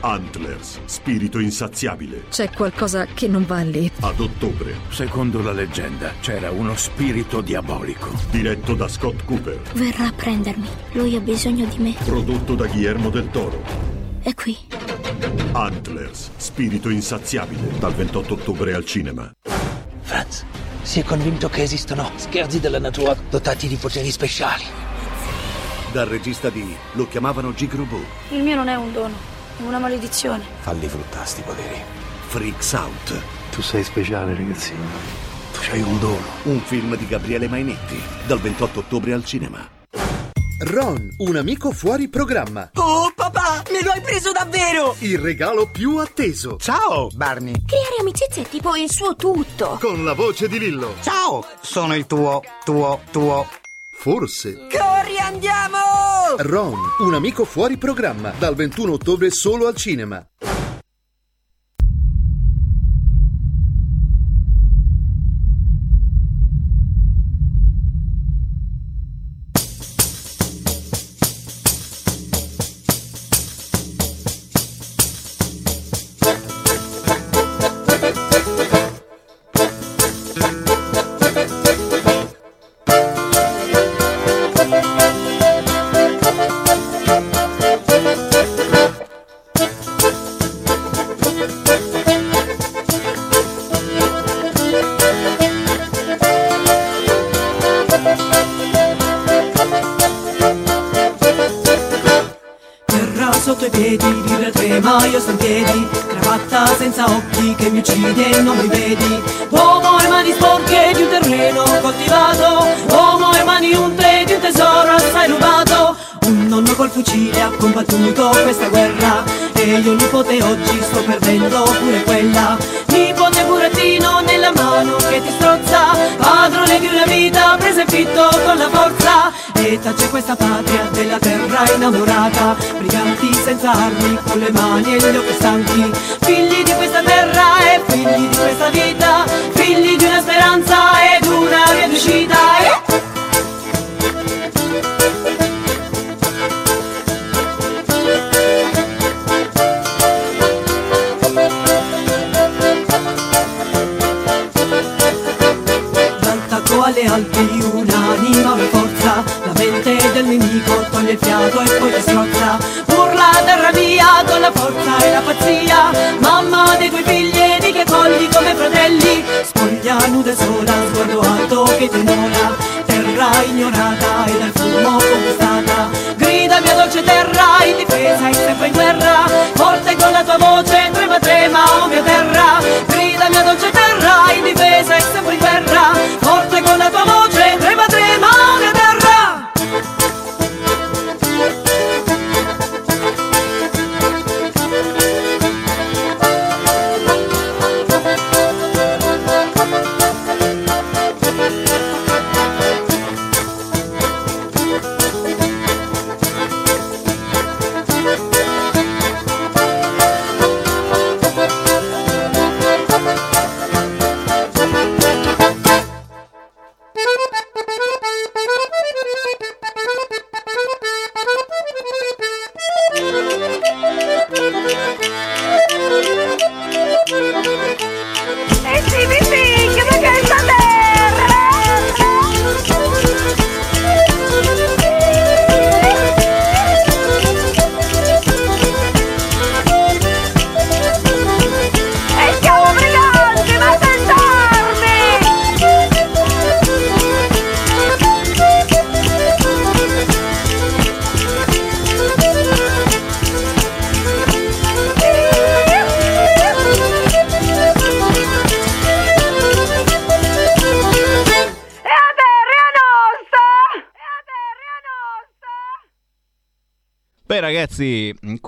Antlers, spirito insaziabile. C'è qualcosa che non va lì. Ad ottobre. Secondo la leggenda c'era uno spirito diabolico. Diretto da Scott Cooper. Verrà a prendermi. Lui ha bisogno di me. Prodotto da Guillermo del Toro. È qui. Antlers, spirito insaziabile. Dal 28 ottobre al cinema. Franz, si è convinto che esistono scherzi della natura dotati di poteri speciali. Dal regista di Lo chiamavano Gigrobo. Il mio non è un dono, una maledizione. Falli fruttare sti poteri. Freaks Out. Tu sei speciale, ragazzino. Tu hai un dono. Un film di Gabriele Mainetti. Dal 28 ottobre al cinema. Ron, un amico fuori programma. Oh, papà, me lo hai preso davvero! Il regalo più atteso. Ciao, Barney. Creare amicizie è tipo il suo tutto. Con la voce di Lillo. Ciao, sono il tuo, tuo, tuo. Forse. Corri, andiamo! Ron, un amico fuori programma. Dal 21 ottobre solo al cinema. Armi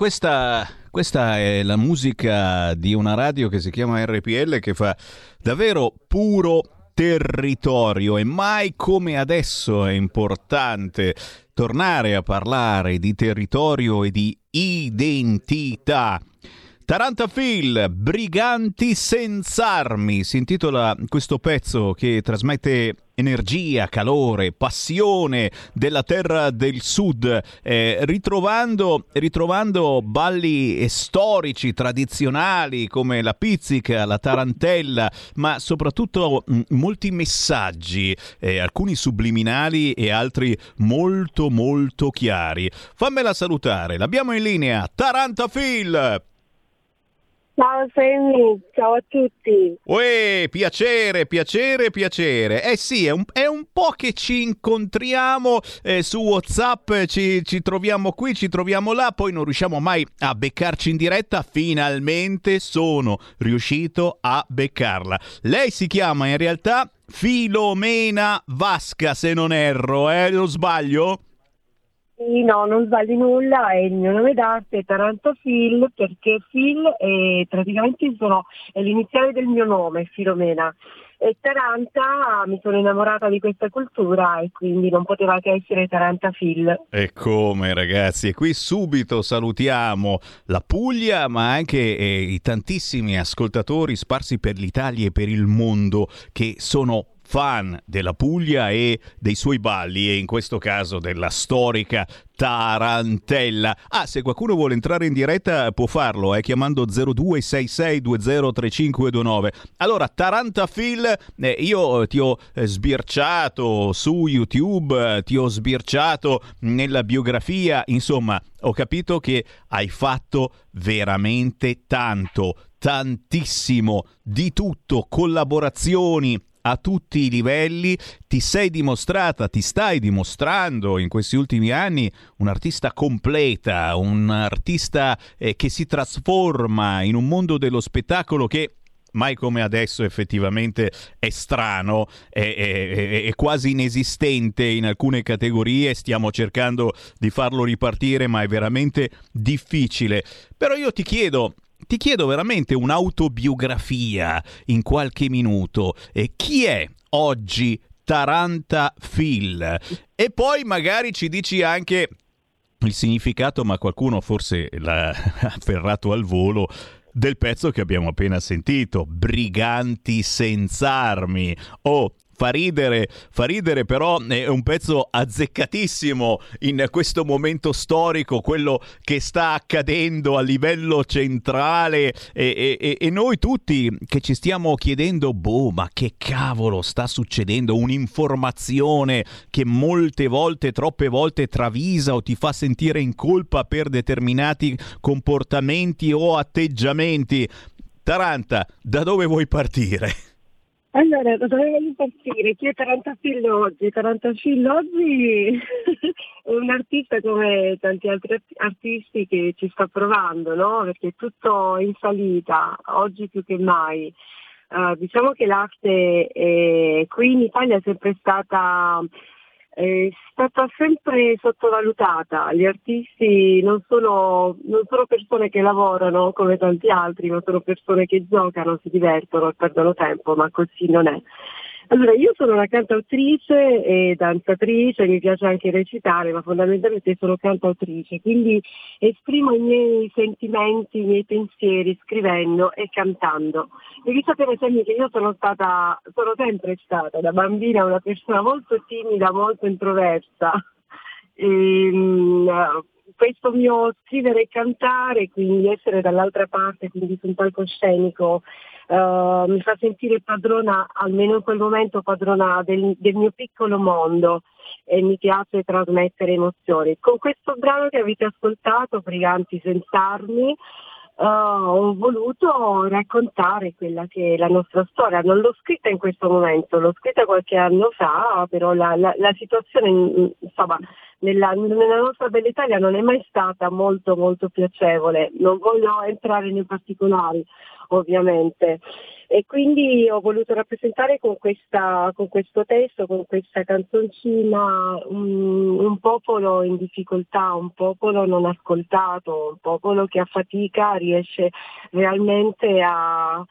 questa, questa è la musica di una radio che si chiama RPL che fa davvero puro territorio e mai come adesso è importante tornare a parlare di territorio e di identità. Tarantafil, Briganti senza armi, si intitola questo pezzo che trasmette energia, calore, passione della terra del sud, eh, ritrovando, ritrovando balli storici, tradizionali come la pizzica, la tarantella, ma soprattutto mh, molti messaggi, eh, alcuni subliminali e altri molto molto chiari. Fammela salutare, l'abbiamo in linea, Tarantafil! Ciao Sammy, ciao a tutti. Uè, piacere, piacere, piacere. Eh sì, è un, è un po' che ci incontriamo eh, su WhatsApp, ci, ci, troviamo qui, ci troviamo là, poi non riusciamo mai a beccarci in diretta. Finalmente sono riuscito a beccarla. Lei si chiama in realtà Filomena Vasca, se non erro, eh? Lo sbaglio? Sì, no, non sbagli nulla, è il mio nome d'arte è Taranto Phil perché Phil è praticamente sono, è l'iniziale del mio nome, Filomena. E Taranta mi sono innamorata di questa cultura e quindi non poteva che essere Taranta Phil. E come ragazzi, e qui subito salutiamo la Puglia ma anche eh, i tantissimi ascoltatori sparsi per l'Italia e per il mondo che sono fan della Puglia e dei suoi balli e in questo caso della storica Tarantella. Ah, se qualcuno vuole entrare in diretta può farlo, eh, chiamando 0266203529. Allora, Tarantafil, eh, io ti ho eh, sbirciato su YouTube, eh, ti ho sbirciato nella biografia, insomma, ho capito che hai fatto veramente tanto, tantissimo, di tutto, collaborazioni, a tutti i livelli, ti sei dimostrata, ti stai dimostrando in questi ultimi anni un'artista completa, un artista eh, che si trasforma in un mondo dello spettacolo che mai come adesso effettivamente è strano, è, è, è, quasi inesistente in alcune categorie, stiamo cercando di farlo ripartire, ma è veramente difficile. Però io ti chiedo, ti chiedo veramente un'autobiografia in qualche minuto. E chi è oggi Taranta Phil? E poi magari ci dici anche il significato, ma qualcuno forse l'ha afferrato al volo del pezzo che abbiamo appena sentito, Briganti senza armi o fa ridere, fa ridere però è un pezzo azzeccatissimo in questo momento storico, quello che sta accadendo a livello centrale e, e, e noi tutti che ci stiamo chiedendo, boh, ma che cavolo sta succedendo? Un'informazione che molte volte, troppe volte travisa o ti fa sentire in colpa per determinati comportamenti o atteggiamenti. Taranta, da dove vuoi partire? Allora, da dove voglio partire? Chi è Tarantafillo oggi? Tarantafillo oggi è un artista come tanti altri artisti che ci sta provando, no? Perché è tutto in salita, oggi più che mai. Uh, diciamo che l'arte è, qui in Italia è sempre stata è stata sempre sottovalutata. Gli artisti non sono, non sono, persone che lavorano come tanti altri, ma sono persone che giocano, si divertono e perdono tempo, ma così non è. Allora, io sono una cantautrice e danzatrice, mi piace anche recitare, ma fondamentalmente sono cantautrice, quindi esprimo i miei sentimenti, i miei pensieri scrivendo e cantando. Devi sapere sempre che io sono stata, sono sempre stata da bambina una persona molto timida, molto introversa. E, um, questo mio scrivere e cantare, quindi essere dall'altra parte, quindi su un palcoscenico, uh, mi fa sentire padrona, almeno in quel momento padrona del, del mio piccolo mondo e mi piace trasmettere emozioni. Con questo brano che avete ascoltato, Briganti senza armi, Uh, ho voluto raccontare quella che è la nostra storia. Non l'ho scritta in questo momento, l'ho scritta qualche anno fa, però la, la, la situazione insomma, nella, nella, nostra bella Italia non è mai stata molto molto piacevole. Non voglio entrare nei particolari, ovviamente. E quindi ho voluto rappresentare con, questa, con questo testo, con questa canzoncina, un, un, popolo in difficoltà, un popolo non ascoltato, un popolo che a fatica riesce realmente a,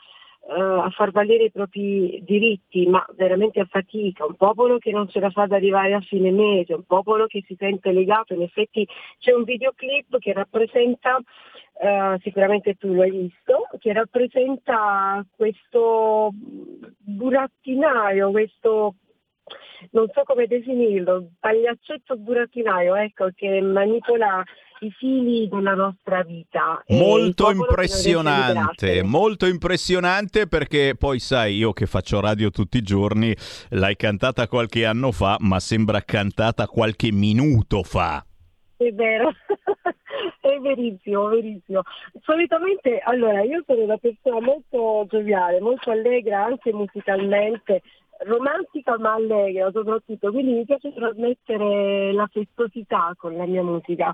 eh, a far valere i propri diritti, ma veramente a fatica, un popolo che non ce la fa ad arrivare a fine mese, un popolo che si sente legato, in effetti c'è un videoclip che rappresenta Uh, sicuramente tu lo hai visto, che rappresenta questo burattinaio, questo non so come definirlo, pagliaccetto burattinaio, ecco, che manipola i fili della nostra vita. Molto impressionante, molto impressionante perché poi sai, io che faccio radio tutti i giorni, l'hai cantata qualche anno fa, ma sembra cantata qualche minuto fa. È vero. È verissimo, verissimo. Solitamente, allora, io sono una persona molto gioviale, molto allegra anche musicalmente, romantica ma allegra soprattutto, quindi mi piace trasmettere la festosità con la mia musica.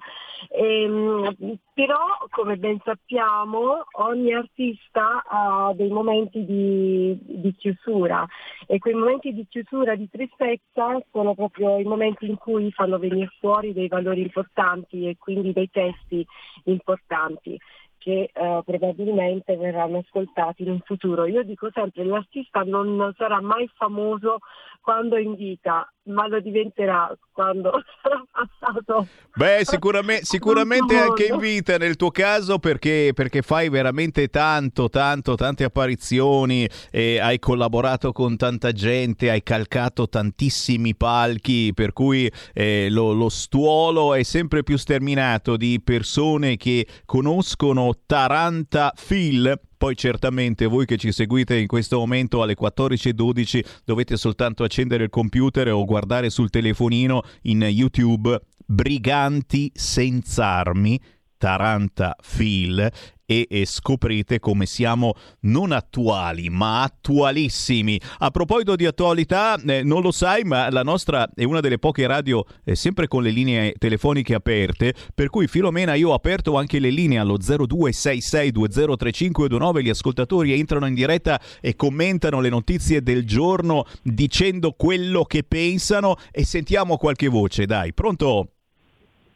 Ehm, però, come ben sappiamo, ogni artista ha dei momenti di, di, chiusura. E quei momenti di chiusura, di tristezza, sono proprio i momenti in cui fanno venire fuori dei valori importanti e quindi dei testi importanti che eh, probabilmente verranno ascoltati in futuro. Io dico sempre l'artista non sarà mai famoso quando è in vita, ma lo diventerà quando sarà passato. Beh, sicuramente, sicuramente anche in vita nel tuo caso perché, perché fai veramente tanto, tanto, tante apparizioni, hai collaborato con tanta gente, hai calcato tantissimi palchi, per cui eh, lo, lo stuolo è sempre più sterminato di persone che conoscono Taranta Phil poi certamente voi che ci seguite in questo momento alle 14.12 dovete soltanto accendere il computer o guardare sul telefonino in YouTube Briganti senza armi Taranta Phil e, e, scoprite come siamo non attuali ma attualissimi. A proposito di attualità, eh, non lo sai, ma la nostra è una delle poche radio eh, sempre con le linee telefoniche aperte, per cui Filomena io ho aperto anche le linee allo 0266203529, gli ascoltatori entrano in diretta e commentano le notizie del giorno dicendo quello che pensano e sentiamo qualche voce, dai, pronto?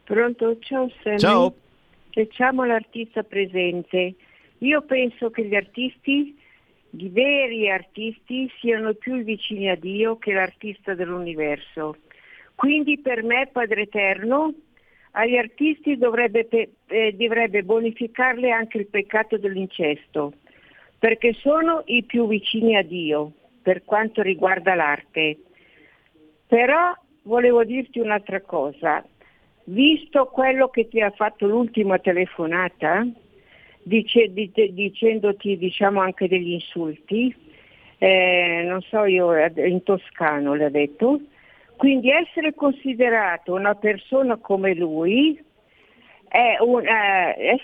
Pronto, ciao Sammy. Ciao. Facciamo l'artista presente. Io penso che gli artisti, i veri artisti, siano più vicini a Dio che l'artista dell'universo. Quindi per me, Padre Eterno, agli artisti dovrebbe, eh, dovrebbe bonificarle anche il peccato dell'incesto, perché sono i più vicini a Dio per quanto riguarda l'arte. Però volevo dirti un'altra cosa, visto quello che ti ha fatto l'ultima telefonata, dice, dice, dicendoti diciamo anche degli insulti, eh, non so io, in toscano l'ha detto, quindi essere considerato una persona come lui è, un, eh,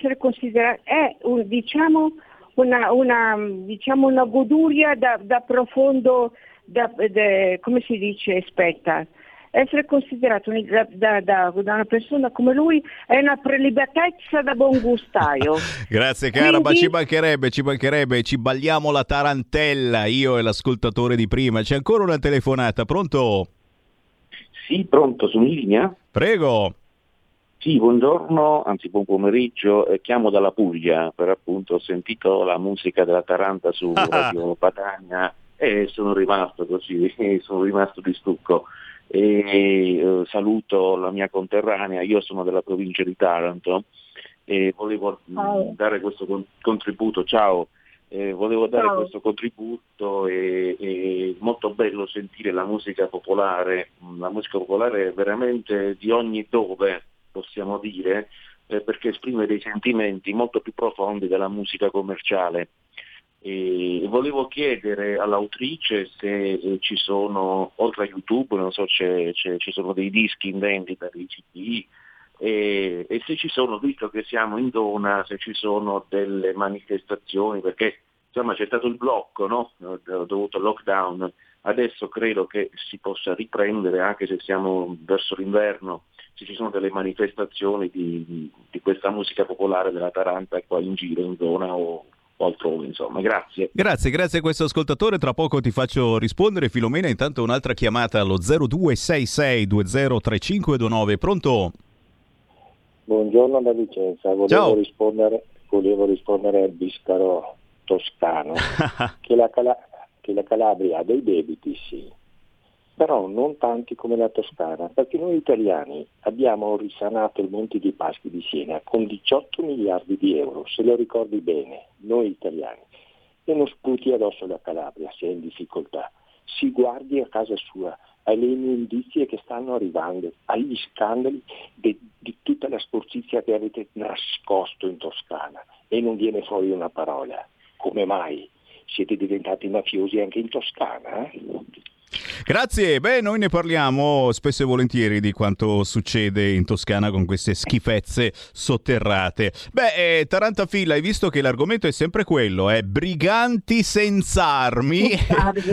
è un, diciamo, una, una, diciamo una goduria da, da profondo, da, da, come si dice, aspetta, essere considerato da, da, da, da, una persona come lui è una prelibatezza da buon gustaio. Grazie cara, Quindi... ma ci mancherebbe, ci mancherebbe, ci balliamo la tarantella, io e l'ascoltatore di prima. C'è ancora una telefonata, pronto? Sì, pronto, sono in linea? Prego. Sì, buongiorno, anzi buon pomeriggio, eh, chiamo dalla Puglia, per appunto ho sentito la musica della Taranta su Radio Padania e sono rimasto così, sono rimasto di stucco e eh, saluto la mia conterranea, io sono della provincia di Taranto e volevo ciao. dare questo con- contributo, ciao, eh, volevo dare ciao. questo contributo e, e molto bello sentire la musica popolare, la musica popolare veramente di ogni dove possiamo dire, eh, perché esprime dei sentimenti molto più profondi della musica commerciale. E volevo chiedere all'autrice se eh, ci sono, oltre a YouTube, non so, c'è, ci sono dei dischi in vendita, dei CD, e, e, se ci sono, visto che siamo in zona, se ci sono delle manifestazioni, perché insomma c'è stato il blocco no? dovuto al lockdown, adesso credo che si possa riprendere anche se siamo verso l'inverno, se ci sono delle manifestazioni di, di, di questa musica popolare della Taranta qua in giro, in zona o o altrove, insomma. Grazie. Grazie, grazie a questo ascoltatore. Tra poco ti faccio rispondere. Filomena, intanto un'altra chiamata allo 0266203529. Pronto? Buongiorno da Vicenza. Volevo, Ciao. Rispondere, volevo rispondere al Biscaro toscano che la, Cala- che la Calabria ha dei debiti, sì, però non tanti come la Toscana, perché noi italiani abbiamo risanato il Monte di Paschi di Siena con 18 miliardi di euro, se lo ricordi bene, noi italiani, e non sputi addosso la Calabria se è in difficoltà. Si guardi a casa sua, alle immondizie che stanno arrivando, agli scandali de- di tutta la sporcizia che avete nascosto in Toscana e non viene fuori una parola. Come mai? Siete diventati mafiosi anche in Toscana? Eh? Grazie, beh noi ne parliamo spesso e volentieri di quanto succede in Toscana con queste schifezze sotterrate. Beh, eh, Tarantafilla, hai visto che l'argomento è sempre quello, è eh? briganti senza armi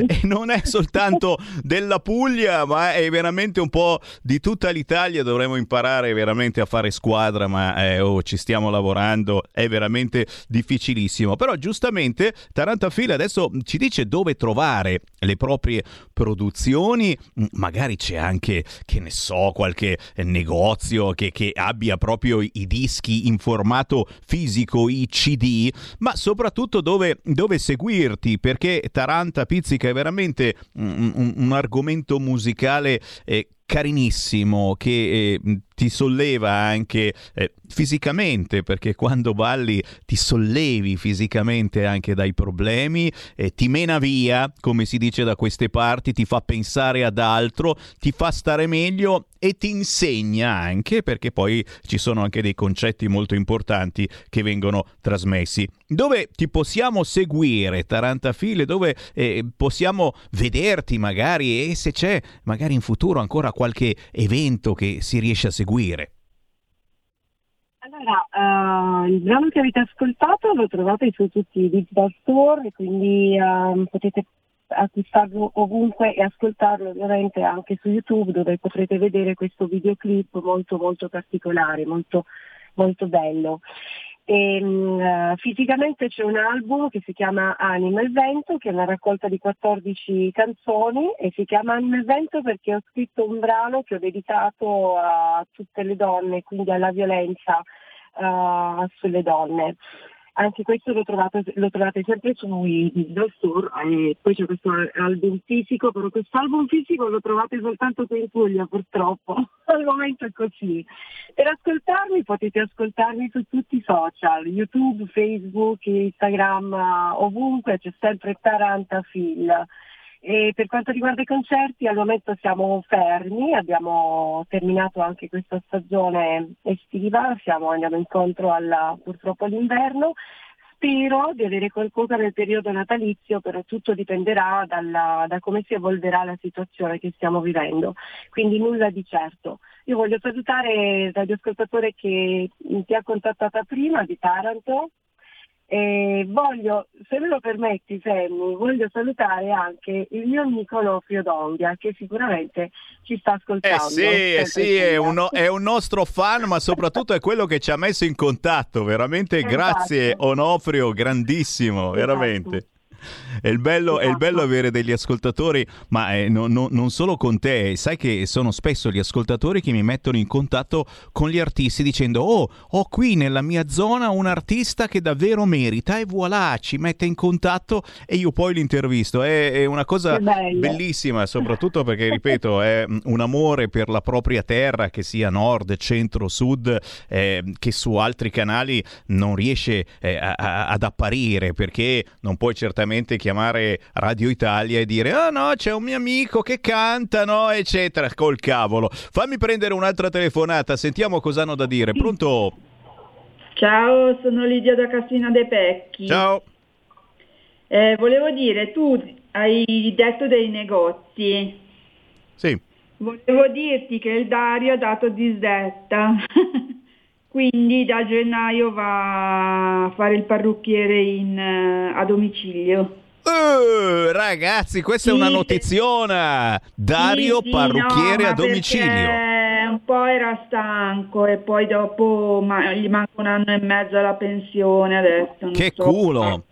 e non è soltanto della Puglia ma è veramente un po' di tutta l'Italia, dovremmo imparare veramente a fare squadra ma eh, oh, ci stiamo lavorando, è veramente difficilissimo. Però giustamente Tarantafilla adesso ci dice dove trovare le proprie produzioni, mm, magari c'è anche, che ne so, qualche negozio che, che abbia proprio i dischi in formato fisico, i CD, ma soprattutto dove, dove seguirti, perché Taranta Pizzica è veramente un, un, un argomento musicale eh, carinissimo che eh, ti solleva anche eh, fisicamente, perché quando balli ti sollevi fisicamente anche dai problemi, eh, ti mena via, come si dice da queste parti, ti fa pensare ad altro, ti fa stare meglio e ti insegna anche, perché poi ci sono anche dei concetti molto importanti che vengono trasmessi. Dove ti possiamo seguire, Tarantafile? Dove eh, possiamo vederti magari e se c'è magari in futuro ancora qualche evento che si riesce a seguire? Allora, uh, il brano che avete ascoltato lo trovate su tutti i digital store, quindi uh, potete acquistarlo ovunque e ascoltarlo ovviamente anche su YouTube dove potrete vedere questo videoclip molto molto particolare, molto, molto bello. E, uh, fisicamente c'è un album che si chiama Anima e Vento, che è una raccolta di 14 canzoni e si chiama Anima e Vento perché ho scritto un brano che ho dedicato a tutte le donne, quindi alla violenza uh, sulle donne anche questo lo trovate, lo trovate sempre sui digital store e poi c'è questo album fisico, però questo album fisico lo trovate soltanto qui in Puglia purtroppo, al momento è così. Per ascoltarmi potete ascoltarmi su tutti i social, YouTube, Facebook, Instagram, ovunque c'è sempre Taranta Phil. E per quanto riguarda i concerti, al momento siamo fermi, abbiamo terminato anche questa stagione estiva, siamo, andiamo incontro alla, purtroppo all'inverno. Spero di avere qualcosa nel periodo natalizio, però tutto dipenderà dalla, da come si evolverà la situazione che stiamo vivendo, quindi nulla di certo. Io voglio salutare il radioascoltatore che ti ha contattata prima di Taranto, e voglio, se me lo permetti Sammy, voglio salutare anche il mio amico Onofrio Donghia che sicuramente ci sta ascoltando. Eh sì, eh sì è, un, è, un, nostro fan ma soprattutto è quello che ci ha messo in contatto, veramente esatto. grazie Onofrio, grandissimo, esatto. veramente. È il, bello, è il bello esatto. avere degli ascoltatori, ma eh, no, no, non solo con te, sai che sono spesso gli ascoltatori che mi mettono in contatto con gli artisti dicendo oh, ho qui nella mia zona un artista che davvero merita e voilà, ci mette in contatto e io poi l'intervisto. È, è una cosa bellissima, soprattutto perché, ripeto, è un amore per la propria terra, che sia nord, centro, sud, eh, che su altri canali non riesce eh, a, a, ad apparire perché non puoi certamente chiamare Radio Italia e dire ah oh no c'è un mio amico che canta no? eccetera col cavolo. Fammi prendere un'altra telefonata sentiamo cosa hanno da dire. Pronto? Ciao sono Lidia da Cassina dei Pecchi. Ciao. Eh, volevo dire tu hai detto dei negozi. Sì. Volevo dirti che il Dario ha dato disdetta. Quindi da gennaio va a fare il parrucchiere in, uh, a domicilio. Uh, ragazzi, questa sì, è una notiziona. Dario sì, sì, parrucchiere no, a domicilio. Un po' era stanco e poi dopo ma, gli manca un anno e mezzo alla pensione adesso. Che so. culo!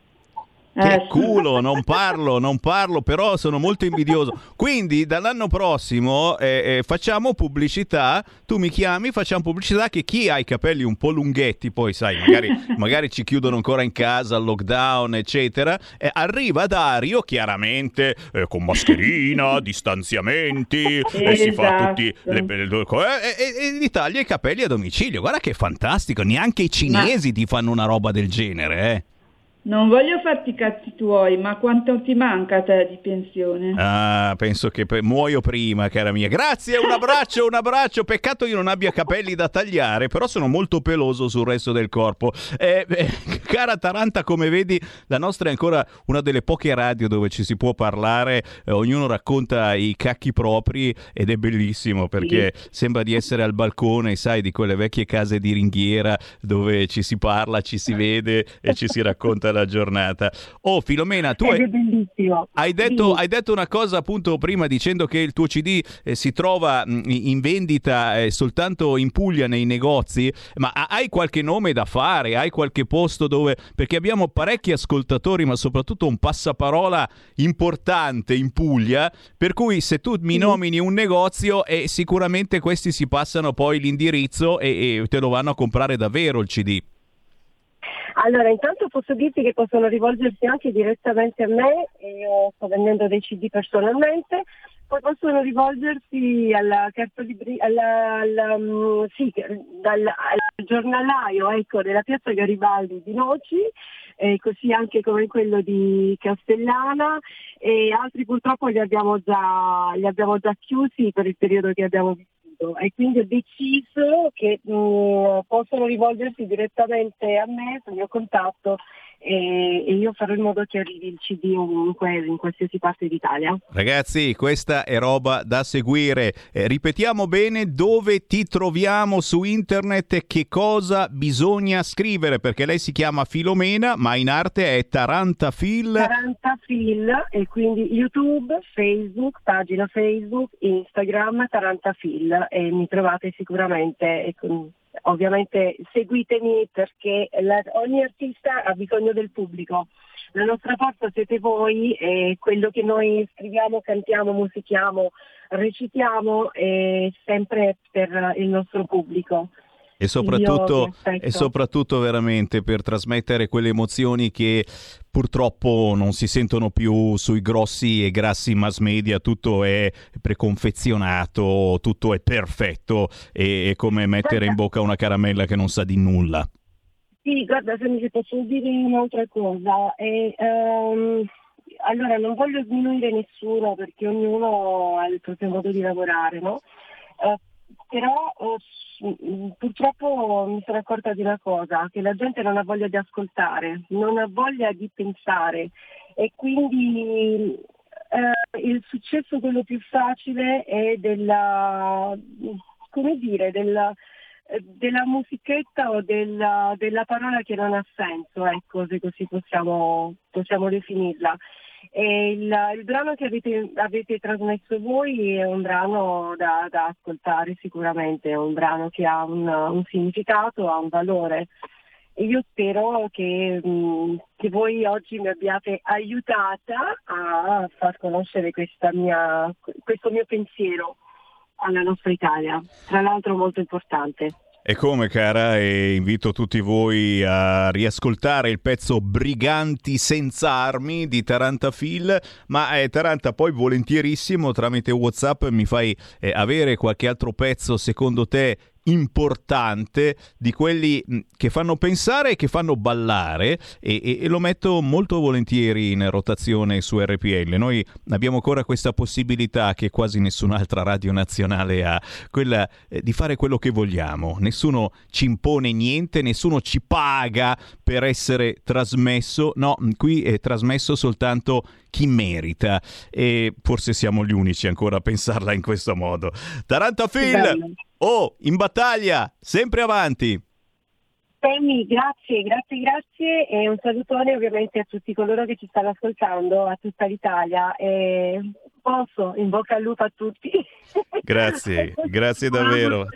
Che Eh, culo, non parlo, non parlo, però sono molto invidioso. Quindi dall'anno prossimo eh, eh, facciamo pubblicità, tu mi chiami, facciamo pubblicità che chi ha i capelli un po' lunghetti, poi sai, magari, magari ci chiudono ancora in casa, lockdown, eccetera, eh, arriva Dario chiaramente eh, con mascherina, distanziamenti, e si fa Esatto. tutti le, le- le- e, e- e gli taglia i capelli a domicilio. Guarda che fantastico, neanche i cinesi ti fanno una roba del genere, eh. Non voglio farti i cazzi tuoi, ma quanto ti manca a te di pensione? Ah, penso che pe- muoio prima, cara mia. Grazie, un abbraccio, un abbraccio. Peccato io non abbia capelli da tagliare, però sono molto peloso sul resto del corpo. Eh, eh, cara Taranta, come vedi, la nostra è ancora una delle poche radio dove ci si può parlare, eh, ognuno racconta i cacchi propri ed è bellissimo perché sembra di essere al balcone, sai, di quelle vecchie case di ringhiera dove ci si parla, ci si vede e ci si racconta la giornata. Oh, Filomena, tu hai... Hai detto, hai detto una cosa appunto prima dicendo che il tuo CD eh, si trova mh, in vendita eh, soltanto in Puglia nei negozi, ma ha- hai qualche nome da fare? Hai qualche posto dove... Perché abbiamo parecchi ascoltatori, ma soprattutto un passaparola importante in Puglia, per cui se tu mi nomini un negozio e sicuramente questi si passano poi l'indirizzo e, e te lo vanno a comprare davvero il CD. Allora, intanto posso dirti che possono rivolgersi anche direttamente a me, io sto vendendo dei CD personalmente, poi possono rivolgersi alla carta libri- alla, alla, mm, sì, dal, al giornalaio ecco, della piazza Garibaldi di Noci, e così anche come quello di Castellana. E altri purtroppo li abbiamo già, li abbiamo già chiusi per il periodo che abbiamo vissuto e quindi ho deciso che mh, possono rivolgersi direttamente a me, sul mio contatto e, io farò in modo che arrivi il CD ovunque, in qualsiasi parte d'Italia. Ragazzi, questa è roba da seguire. Eh, ripetiamo bene dove ti troviamo su internet e che cosa bisogna scrivere, perché lei si chiama Filomena, ma in arte è Tarantafil. Tarantafil e quindi YouTube, Facebook, pagina Facebook, Instagram, Tarantafil e mi trovate sicuramente. e con- ovviamente seguitemi perché la- ogni artista ha bisogno del pubblico. La nostra forza siete voi e quello che noi scriviamo, cantiamo, musichiamo, recitiamo è sempre per il nostro pubblico. E soprattutto, e soprattutto veramente per trasmettere quelle emozioni che purtroppo non si sentono più sui grossi e grassi mass media, tutto è preconfezionato, tutto è perfetto, e è come mettere in bocca una caramella che non sa di nulla. Sì, guarda, se mi posso dire un'altra cosa. E, ehm, allora, non voglio sminuire nessuno perché ognuno ha il proprio modo di lavorare, no? Eh, però mh, purtroppo mi sono accorta di una cosa, che la gente non ha voglia di ascoltare, non ha voglia di pensare e quindi eh, il successo quello più facile è della, come dire, della, della musichetta o della, della parola che non ha senso, ecco, se così possiamo, possiamo definirla. Il, il brano che avete, avete trasmesso voi è un brano da, da ascoltare sicuramente, è un brano che ha un, un significato, ha un valore. E io spero che, mh, che voi oggi mi abbiate aiutata a far conoscere mia, questo mio pensiero alla nostra Italia, tra l'altro molto importante. E come cara, e invito tutti voi a riascoltare il pezzo Briganti senza armi di Taranta Phil, ma eh, Taranta poi volentierissimo tramite Whatsapp mi fai eh, avere qualche altro pezzo secondo te importante di quelli che fanno pensare e che fanno ballare e, e- e lo metto molto volentieri in rotazione su RPL. Noi abbiamo ancora questa possibilità che quasi nessun'altra radio nazionale ha, quella eh, di fare quello che vogliamo. Nessuno ci impone niente, nessuno ci paga per essere trasmesso. No, qui è trasmesso soltanto chi merita e forse siamo gli unici ancora a pensarla in questo modo. Taranta Phil! Bello. Oh, in battaglia, sempre avanti. Temi, grazie, grazie, grazie e un salutone ovviamente a tutti coloro che ci stanno ascoltando, a tutta l'Italia. E posso, in bocca al lupo a tutti. Grazie, grazie davvero.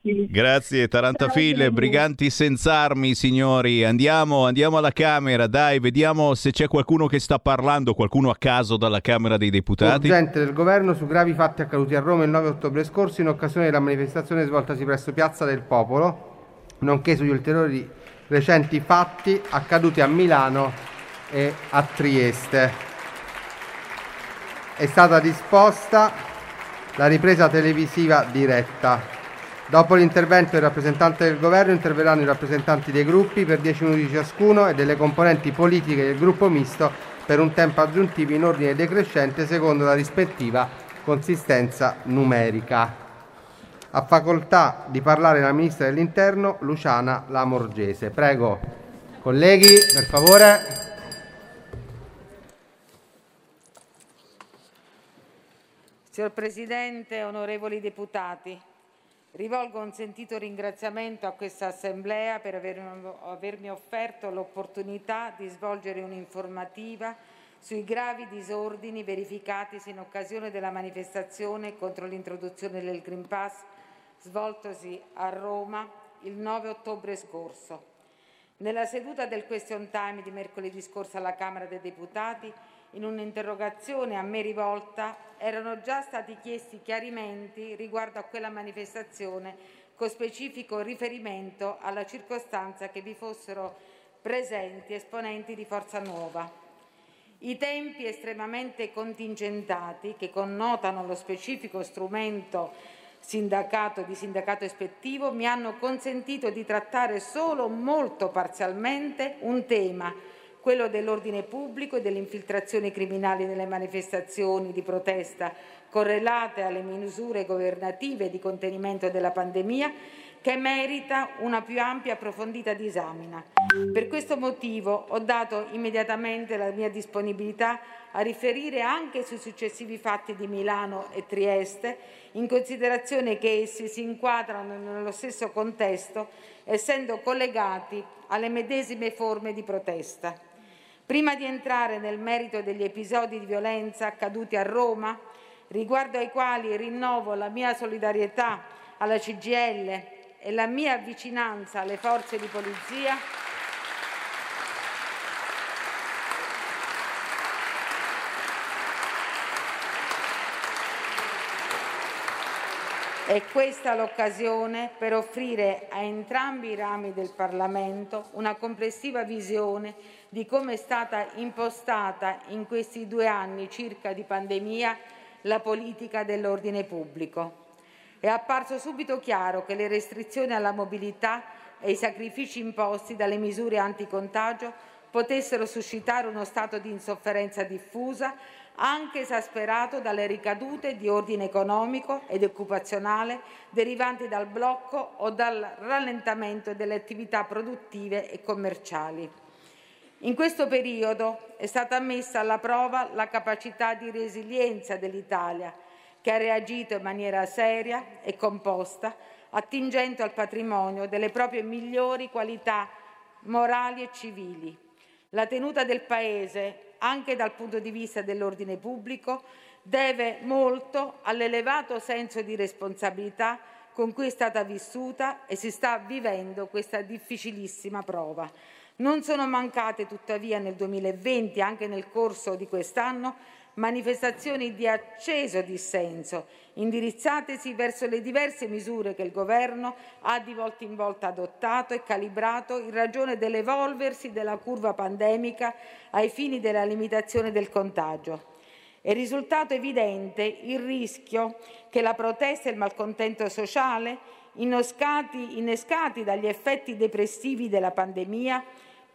Grazie Tarantafille, briganti senza armi, signori. Andiamo, andiamo alla Camera, dai, vediamo se c'è qualcuno che sta parlando, qualcuno a caso dalla Camera dei Deputati. Urgente del governo su gravi fatti accaduti a Roma il 9 ottobre scorso in occasione della manifestazione svoltasi presso Piazza del Popolo, nonché sugli ulteriori recenti fatti accaduti a Milano e a Trieste. È stata disposta la ripresa televisiva diretta. Dopo l'intervento del rappresentante del governo interverranno i rappresentanti dei gruppi per 10 minuti ciascuno e delle componenti politiche del gruppo misto per un tempo aggiuntivo in ordine decrescente secondo la rispettiva consistenza numerica. Ha facoltà di parlare la Ministra dell'Interno Luciana Lamorgese. Prego, colleghi, per favore. Signor Presidente, onorevoli deputati, rivolgo un sentito ringraziamento a questa Assemblea per avermi offerto l'opportunità di svolgere un'informativa sui gravi disordini verificatisi in occasione della manifestazione contro l'introduzione del Green Pass svoltosi a Roma il 9 ottobre scorso. Nella seduta del question time di mercoledì scorso alla Camera dei Deputati in un'interrogazione a me rivolta erano già stati chiesti chiarimenti riguardo a quella manifestazione con specifico riferimento alla circostanza che vi fossero presenti esponenti di Forza Nuova. I tempi estremamente contingentati che connotano lo specifico strumento sindacato di sindacato ispettivo mi hanno consentito di trattare solo molto parzialmente un tema quello dell'ordine pubblico e delle infiltrazioni criminali nelle manifestazioni di protesta correlate alle misure governative di contenimento della pandemia che merita una più ampia e approfondita disamina. Per questo motivo ho dato immediatamente la mia disponibilità a riferire anche sui successivi fatti di Milano e Trieste, in considerazione che essi si inquadrano nello stesso contesto, essendo collegati alle medesime forme di protesta. Prima di entrare nel merito degli episodi di violenza accaduti a Roma, riguardo ai quali rinnovo la mia solidarietà alla CGL e la mia vicinanza alle forze di polizia, È questa l'occasione per offrire a entrambi i rami del Parlamento una complessiva visione di come è stata impostata in questi due anni circa di pandemia la politica dell'ordine pubblico. È apparso subito chiaro che le restrizioni alla mobilità e i sacrifici imposti dalle misure anticontagio potessero suscitare uno stato di insofferenza diffusa anche esasperato dalle ricadute di ordine economico ed occupazionale derivanti dal blocco o dal rallentamento delle attività produttive e commerciali. In questo periodo è stata messa alla prova la capacità di resilienza dell'Italia, che ha reagito in maniera seria e composta, attingendo al patrimonio delle proprie migliori qualità morali e civili. La tenuta del Paese anche dal punto di vista dell'ordine pubblico, deve molto all'elevato senso di responsabilità con cui è stata vissuta e si sta vivendo questa difficilissima prova. Non sono mancate tuttavia nel 2020, anche nel corso di quest'anno, manifestazioni di acceso dissenso, indirizzatesi verso le diverse misure che il Governo ha di volta in volta adottato e calibrato in ragione dell'evolversi della curva pandemica ai fini della limitazione del contagio. È risultato evidente il rischio che la protesta e il malcontento sociale, innescati, innescati dagli effetti depressivi della pandemia,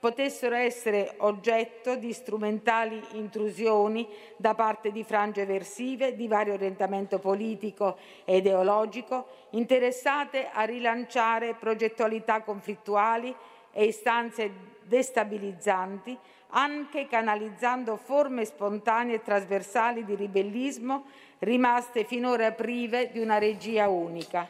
potessero essere oggetto di strumentali intrusioni da parte di frange eversive di vario orientamento politico e ideologico, interessate a rilanciare progettualità conflittuali e istanze destabilizzanti, anche canalizzando forme spontanee e trasversali di ribellismo rimaste finora prive di una regia unica.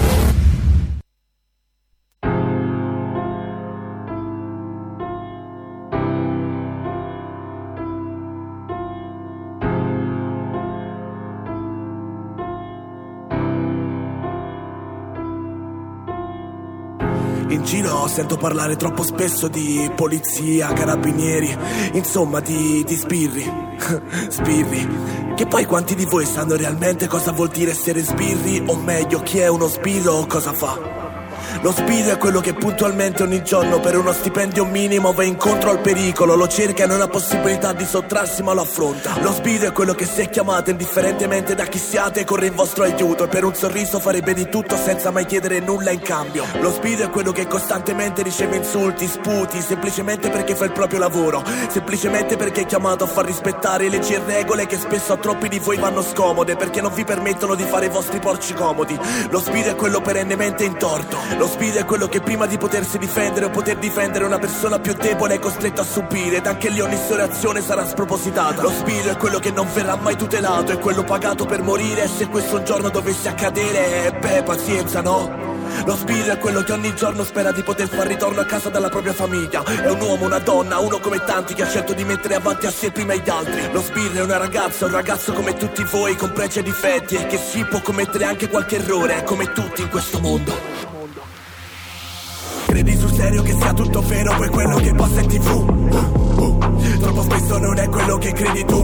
Giro sento parlare troppo spesso di polizia, carabinieri, insomma di, di sbirri. sbirri. Che poi quanti di voi sanno realmente cosa vuol dire essere sbirri? O meglio, chi è uno sbirro o cosa fa? Lo sbirro è quello che puntualmente ogni giorno per uno stipendio minimo va incontro al pericolo, lo cerca e non ha possibilità di sottrarsi ma lo affronta. Lo sbirro è quello che se chiamate indifferentemente da chi siate corre in vostro aiuto e per un sorriso farebbe di tutto senza mai chiedere nulla in cambio. Lo sbirro è quello che costantemente riceve insulti, sputi, semplicemente perché fa il proprio lavoro, semplicemente perché è chiamato a far rispettare leggi e regole che spesso a troppi di voi vanno scomode perché non vi permettono di fare i vostri porci comodi. Lo sbirro è quello perennemente in torto. Lo sbirro è quello che prima di potersi difendere o poter difendere una persona più debole è costretto a subire ed anche lì ogni sua reazione sarà spropositata. Lo sbirro è quello che non verrà mai tutelato, è quello pagato per morire e se questo un giorno dovesse accadere, eh, beh, pazienza, no? Lo sbirro è quello che ogni giorno spera di poter far ritorno a casa dalla propria famiglia. È un uomo, una donna, uno come tanti che ha scelto di mettere avanti a sé prima gli altri. Lo sbirro è una ragazza, un ragazzo come tutti voi, con pregi e difetti, e che si può commettere anche qualche errore, come tutti in questo mondo. Serio che sia tutto vero, poi quello che passa in tv. Troppo spesso non è quello che credi tu.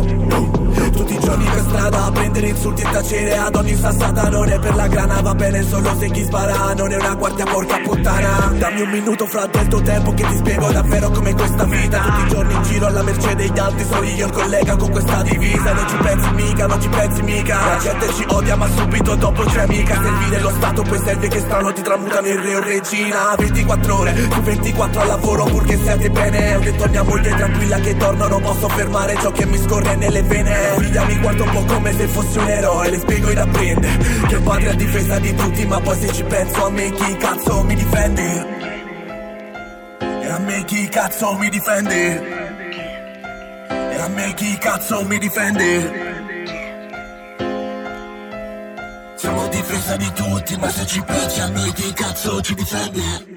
Tutti i giorni per strada a prendere insulti e tacere ad ogni sassata non è per la grana, va bene solo se chi spara non è una guardia porca puttana. Dammi un minuto fra del tuo tempo che ti spiego davvero come questa vita. Tutti i giorni in giro alla mercé degli altri, sono io il collega con questa divisa. Non ci pensi mica, non ci pensi mica. La gente ci odia ma subito dopo c'è mica. Servire lo Stato poi serve che strano ti tramutano in re o regina. 24 ore su 24 al lavoro purché siate bene. Ho detto a mia moglie tranquilla che torno, non posso fermare ciò che mi scorre nelle vene. Figlia mi guarda un po' come se fossi un eroe, le spiego in apprende. Che il padre a difesa di tutti, ma poi se ci penso a me chi cazzo mi difende? E a me chi cazzo mi difende? E a me chi cazzo mi difende? Siamo a difesa di tutti, ma se ci pensi a noi chi cazzo ci difende?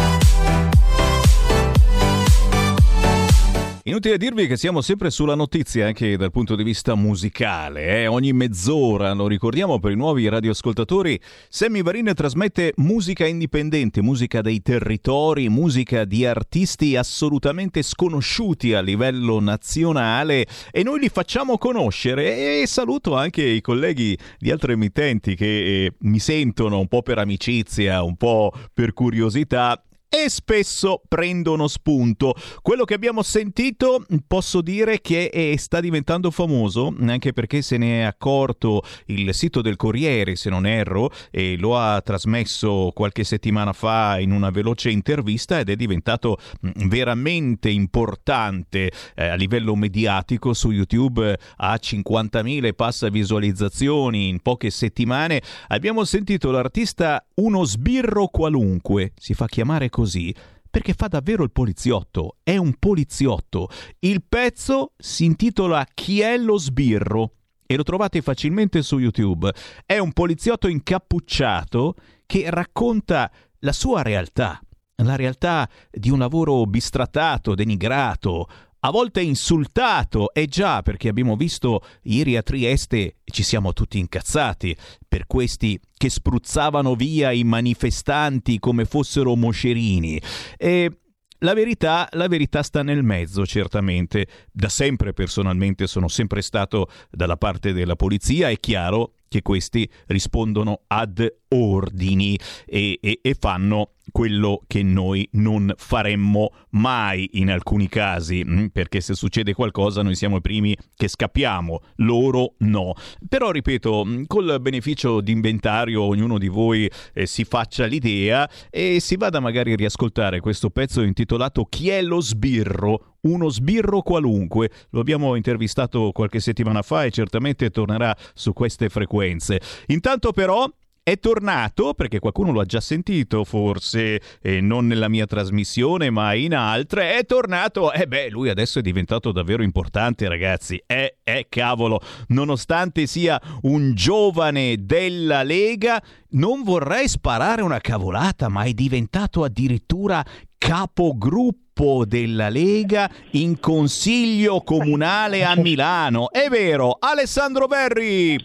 Inutile dirvi che siamo sempre sulla notizia anche dal punto di vista musicale. Eh? Ogni mezz'ora, lo ricordiamo per i nuovi radioascoltatori, Sammy Varin trasmette musica indipendente, musica dei territori, musica di artisti assolutamente sconosciuti a livello nazionale e noi li facciamo conoscere. E saluto anche i colleghi di altre emittenti che eh, mi sentono un po' per amicizia, un po' per curiosità e spesso prendono spunto. Quello che abbiamo sentito posso dire che è, sta diventando famoso anche perché se ne è accorto il sito del Corriere, se non erro, e lo ha trasmesso qualche settimana fa in una veloce intervista ed è diventato veramente importante eh, a livello mediatico su YouTube ha 50.000 e passa visualizzazioni in poche settimane. Abbiamo sentito l'artista Uno sbirro qualunque, si fa chiamare così così perché fa davvero il poliziotto, è un poliziotto. Il pezzo si intitola Chi è lo sbirro e lo trovate facilmente su YouTube. È un poliziotto incappucciato che racconta la sua realtà, la realtà di un lavoro bistrattato, denigrato, a volte insultato, e già perché abbiamo visto ieri a Trieste ci siamo tutti incazzati per questi che spruzzavano via i manifestanti come fossero moscerini. E la verità, la verità, sta nel mezzo, certamente. Da sempre personalmente sono sempre stato dalla parte della polizia, è chiaro che questi rispondono ad ordini e, e, e fanno quello che noi non faremmo mai in alcuni casi, mm, perché se succede qualcosa noi siamo i primi che scappiamo, loro no. Però ripeto, mm, col beneficio di inventario ognuno di voi eh, si faccia l'idea e si vada magari a riascoltare questo pezzo intitolato Chi è lo sbirro? Uno sbirro qualunque. Lo abbiamo intervistato qualche settimana fa e certamente tornerà su queste frequenze. Intanto però è tornato, perché qualcuno lo ha già sentito, forse eh, non nella mia trasmissione, ma in altre. È tornato. E eh beh, lui adesso è diventato davvero importante, ragazzi. Eh, eh, cavolo. Nonostante sia un giovane della Lega, non vorrei sparare una cavolata, ma è diventato addirittura capogruppo della Lega in consiglio comunale a Milano. È vero, Alessandro Verri.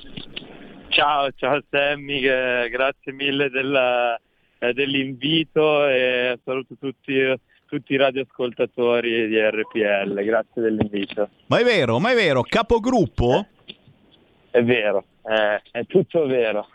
Ciao, ciao Sammy, grazie mille della, eh, dell'invito e saluto tutti, tutti i radioascoltatori di RPL, grazie dell'invito. Ma è vero, ma è vero, capogruppo? È vero, eh, è tutto vero.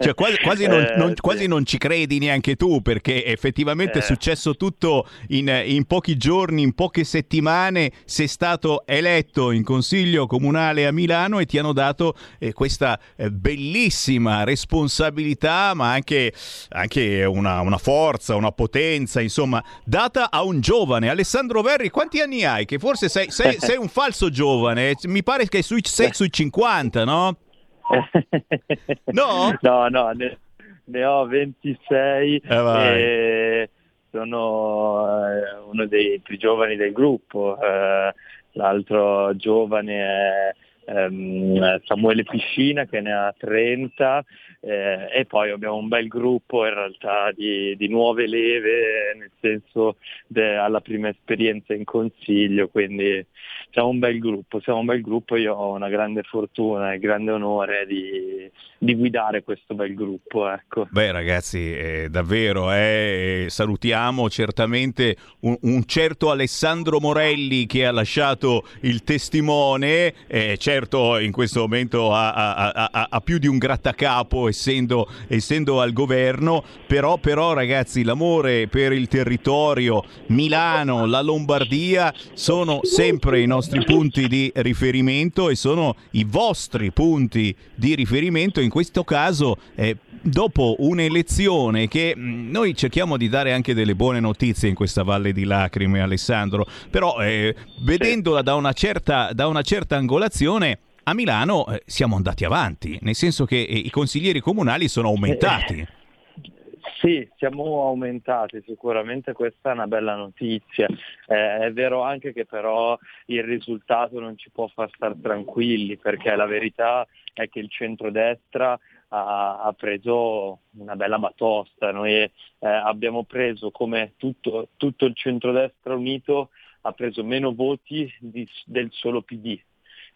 Cioè, quasi, quasi, non, eh, non, quasi, non, ci credi neanche tu, perché effettivamente eh. è successo tutto in, in, pochi giorni, in poche settimane. Sei stato eletto in consiglio comunale a Milano e ti hanno dato eh, questa eh, bellissima responsabilità, ma anche, anche una, una, forza, una potenza, insomma, data a un giovane. Alessandro Verri, quanti anni hai? Che forse sei, sei, sei un falso giovane, mi pare che sui, sei sui 50, no? no? No, no, ne, ne ho 26 eh e sono eh, uno dei più giovani del gruppo. Eh, l'altro giovane è ehm, Samuele Piscina che ne ha 30 eh, e poi abbiamo un bel gruppo in realtà di, di nuove leve, nel senso de, alla prima esperienza in consiglio, quindi siamo un bel gruppo, siamo un bel gruppo, io ho una grande fortuna e grande onore di, di guidare questo bel gruppo. Ecco. Beh ragazzi, eh, davvero, eh, salutiamo certamente un, un, certo Alessandro Morelli che ha lasciato il testimone, eh, certo in questo momento ha, ha, ha, ha più di un grattacapo essendo, essendo al governo, però, però ragazzi l'amore per il territorio, Milano, la Lombardia sono sempre i nostri punti di riferimento e sono i vostri punti di riferimento. In questo caso, eh, dopo un'elezione che mm, noi cerchiamo di dare anche delle buone notizie in questa valle di lacrime, Alessandro, però eh, vedendola da una certa, da una certa angolazione a Milano eh, siamo andati avanti, nel senso che eh, i consiglieri comunali sono aumentati. Sì, siamo aumentati, sicuramente questa è una bella notizia. Eh, è vero anche che però il risultato non ci può far stare tranquilli perché la verità è che il centrodestra ha, ha preso una bella batosta. Noi eh, abbiamo preso come tutto, tutto, il centrodestra unito ha preso meno voti di, del solo PD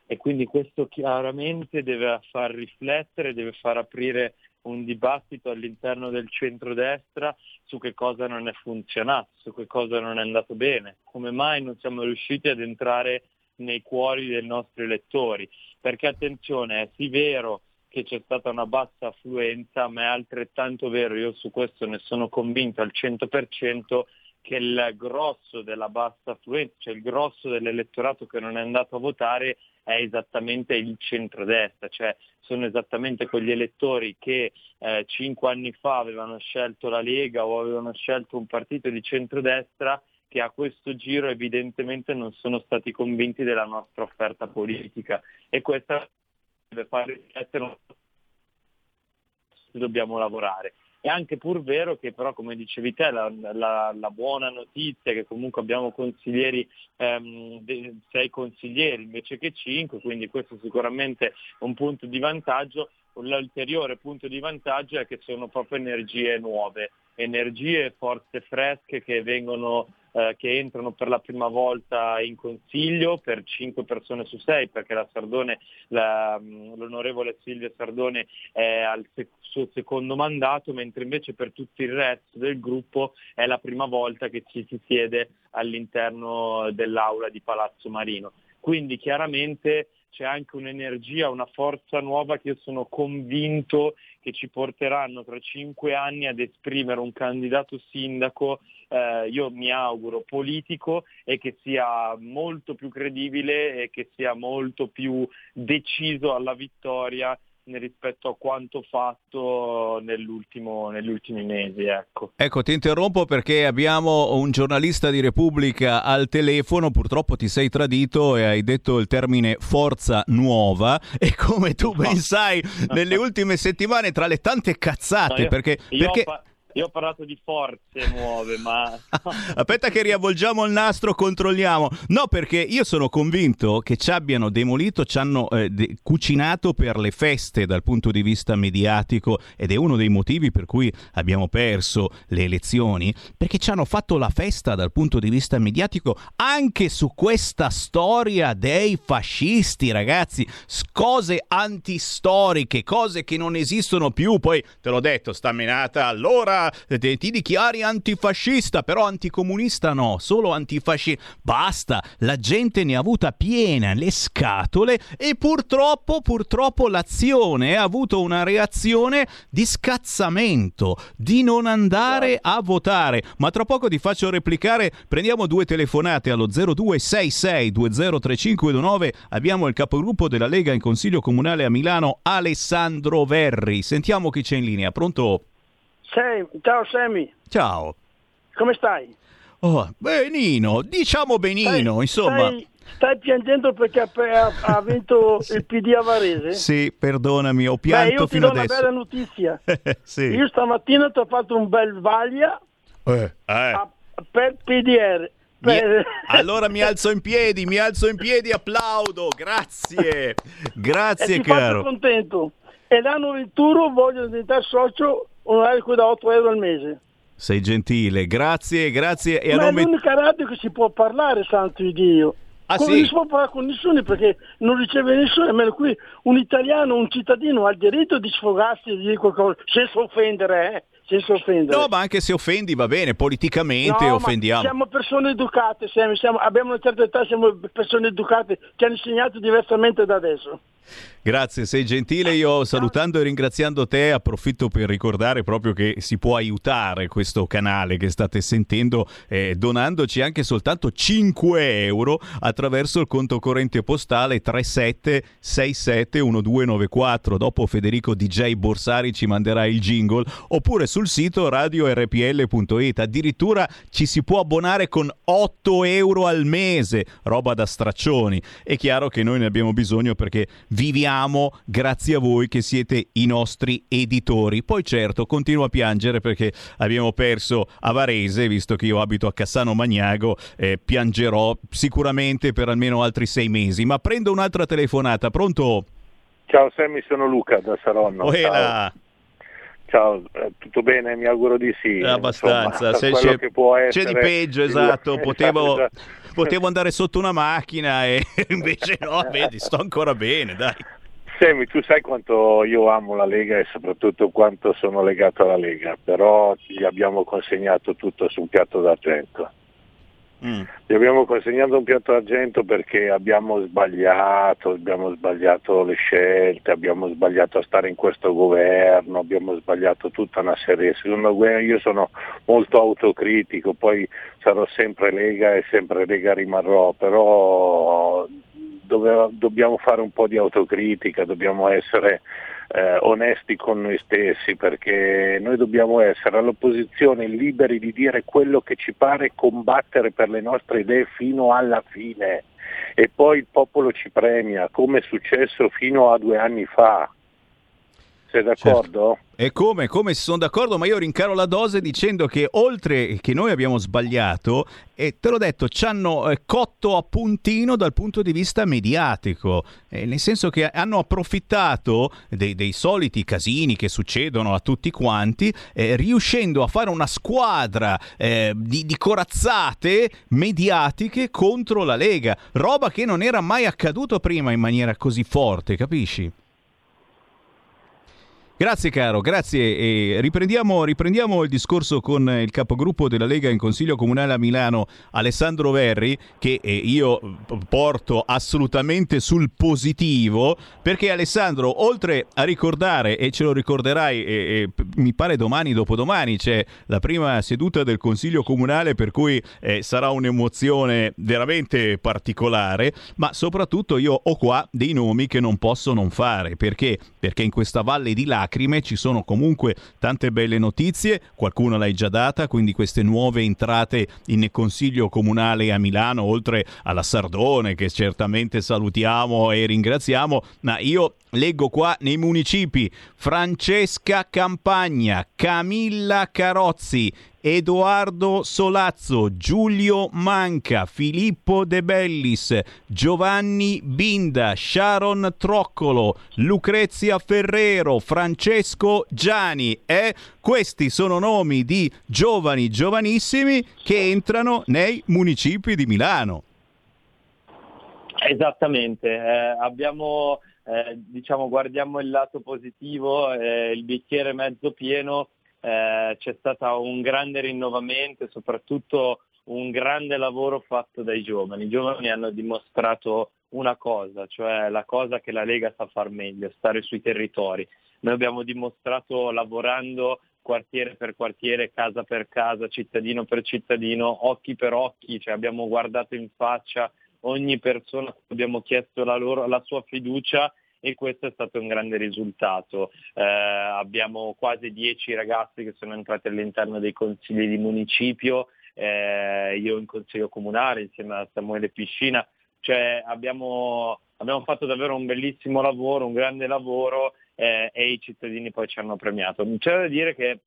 e quindi questo chiaramente deve far riflettere, deve far aprire un dibattito all'interno del centrodestra su che cosa non è funzionato, su che cosa non è andato bene, come mai non siamo riusciti ad entrare nei cuori dei nostri elettori. Perché attenzione, è sì vero che c'è stata una bassa affluenza, ma è altrettanto vero, io su questo ne sono convinto al 100%, che il grosso della bassa affluenza, cioè il grosso dell'elettorato che non è andato a votare è esattamente il centrodestra, cioè sono esattamente quegli elettori che eh, cinque anni fa avevano scelto la Lega o avevano scelto un partito di centrodestra che a questo giro evidentemente non sono stati convinti della nostra offerta politica e questa deve far riflettere dobbiamo lavorare. È anche pur vero che però, come dicevi te, la, la, la buona notizia è che comunque abbiamo consiglieri, ehm, sei consiglieri invece che cinque, quindi questo sicuramente è un punto di vantaggio. L'ulteriore punto di vantaggio è che sono proprio energie nuove energie, forze fresche che vengono eh, che entrano per la prima volta in consiglio per 5 persone su 6 perché la Sardone, la, l'onorevole Silvia Sardone è al sec- suo secondo mandato, mentre invece per tutto il resto del gruppo è la prima volta che ci si siede all'interno dell'aula di Palazzo Marino. Quindi chiaramente c'è anche un'energia, una forza nuova che io sono convinto che ci porteranno tra cinque anni ad esprimere un candidato sindaco, eh, io mi auguro politico e che sia molto più credibile e che sia molto più deciso alla vittoria rispetto a quanto fatto nell'ultimo, negli ultimi mesi. Ecco. ecco, ti interrompo perché abbiamo un giornalista di Repubblica al telefono, purtroppo ti sei tradito e hai detto il termine forza nuova e come tu ben sai nelle ultime settimane tra le tante cazzate, No, io- perché... io perché... pa- io ho parlato di forze nuove, ma Aspetta che riavvolgiamo il nastro, controlliamo. No, perché io sono convinto che ci abbiano demolito, ci hanno eh, de- cucinato per le feste dal punto di vista mediatico ed è uno dei motivi per cui abbiamo perso le elezioni, perché ci hanno fatto la festa dal punto di vista mediatico anche su questa storia dei fascisti, ragazzi, cose antistoriche, cose che non esistono più, poi te l'ho detto, sta menata allora eh, te- ti dichiari antifascista, però anticomunista no, solo antifascista. Basta, la gente ne ha avuta piena le scatole e purtroppo, purtroppo l'azione ha avuto una reazione di scazzamento, di non andare a votare. Ma tra poco ti faccio replicare, prendiamo due telefonate allo 0266 203529. Abbiamo il capogruppo della Lega in Consiglio Comunale a Milano, Alessandro Verri. Sentiamo chi c'è in linea. Pronto? Sam, ciao Sammy, Ciao. come stai? Oh, benino, diciamo benino, insomma. Stai, stai piangendo perché ha, ha- vinto il PD a Varese? Sì, perdonami, ho Beh, pianto io ti fino do una adesso. bella notizia. sì. Io stamattina ti ho fatto un bel vaglia Eh, per PDR. Per... Allora mi alzo in piedi, mi alzo in piedi, applaudo, grazie, e grazie ti faccio caro. contento. E l'anno venturo voglio diventare socio onorario da 8 euro al mese. Sei gentile, grazie, grazie. E a Ma è nome... l'unica radio che si può parlare, santo di Dio. Ah, Come sì? Non si può parlare con nessuno perché non riceve nessuno, almeno qui un italiano, un cittadino ha il diritto di sfogarsi e di dire qualcosa, senza offendere, eh? Senza offendere. No, ma anche se offendi va bene, politicamente No, offendiamo. Siamo persone educate, siamo, siamo- abbiamo una certa età, siamo persone educate che hanno insegnato diversamente da adesso. Grazie, sei gentile. Io salutando e ringraziando te approfitto per ricordare proprio che si può aiutare questo canale che state sentendo eh, donandoci anche soltanto 5 euro attraverso il conto corrente postale 37671294. Dopo Federico DJ Borsari ci manderà il jingle oppure sul sito radiorpl.it. Addirittura ci si può abbonare con 8 euro al mese, roba da straccioni. È chiaro che noi ne abbiamo bisogno perché viviamo grazie a voi che siete i nostri editori. Poi certo, continuo a piangere perché abbiamo perso a Varese, visto che io abito a Cassano Magnago, eh, piangerò sicuramente per almeno altri sei mesi. Ma prendo un'altra telefonata, pronto? Ciao Sammy, sono Luca da Saronno. Ohela. Ciao, eh, tutto bene? Mi auguro di sì. Abbastanza, Insomma, c'è, c'è di peggio, esatto. Potevo, esatto. potevo andare sotto una macchina e invece no, vedi, sto ancora bene, dai. Sammy, tu sai quanto io amo la Lega e soprattutto quanto sono legato alla Lega, però gli abbiamo consegnato tutto su un piatto d'argento. Mm. Gli abbiamo consegnato un piatto d'argento perché abbiamo sbagliato, abbiamo sbagliato le scelte, abbiamo sbagliato a stare in questo governo, abbiamo sbagliato tutta una serie. Secondo me io sono molto autocritico, poi sarò sempre Lega e sempre Lega rimarrò, però dove- dobbiamo fare un po' di autocritica, dobbiamo essere eh, onesti con noi stessi perché noi dobbiamo essere all'opposizione liberi di dire quello che ci pare, combattere per le nostre idee fino alla fine e poi il popolo ci premia come è successo fino a due anni fa. Sei d'accordo? E come? Come sono d'accordo, ma io rincaro la dose dicendo che oltre che noi abbiamo sbagliato, e te l'ho detto, ci hanno eh, cotto a puntino dal punto di vista mediatico, eh, nel senso che hanno approfittato dei, dei soliti casini che succedono a tutti quanti, eh, riuscendo a fare una squadra eh, di, di corazzate mediatiche contro la Lega, roba che non era mai accaduto prima in maniera così forte, capisci? Grazie caro, grazie. E riprendiamo, riprendiamo, il discorso con il capogruppo della Lega in Consiglio Comunale a Milano, Alessandro Verri, che eh, io porto assolutamente sul positivo, perché Alessandro, oltre a ricordare, e ce lo ricorderai, e, e, mi pare domani, dopodomani, c'è la prima seduta del Consiglio Comunale, per cui eh, sarà un'emozione veramente particolare, ma soprattutto io ho qua dei nomi che non posso non fare, perché? Perché in questa valle di là lacrime, ci sono comunque tante belle notizie, qualcuno l'hai già data, quindi queste nuove entrate in Consiglio Comunale a Milano, oltre alla Sardone che certamente salutiamo e ringraziamo, ma io leggo qua nei municipi Francesca Campagna, Camilla Carozzi, Edoardo Solazzo, Giulio Manca, Filippo De Bellis, Giovanni Binda, Sharon Troccolo, Lucrezia Ferrero, Francesco Giani. Eh? Questi sono nomi di giovani, giovanissimi che entrano nei municipi di Milano. Esattamente, eh, abbiamo, eh, diciamo, guardiamo il lato positivo, eh, il bicchiere mezzo pieno eh, c'è stato un grande rinnovamento e soprattutto un grande lavoro fatto dai giovani. I giovani hanno dimostrato una cosa, cioè la cosa che la Lega sa far meglio, stare sui territori. Noi abbiamo dimostrato lavorando quartiere per quartiere, casa per casa, cittadino per cittadino, occhi per occhi, cioè abbiamo guardato in faccia ogni persona, abbiamo chiesto la, loro, la sua fiducia e questo è stato un grande risultato. Eh, abbiamo quasi 10 ragazzi che sono entrati all'interno dei consigli di municipio, eh, io in consiglio comunale insieme a Samuele Piscina, cioè abbiamo, abbiamo fatto davvero un bellissimo lavoro, un grande lavoro eh, e i cittadini poi ci hanno premiato. C'è da dire che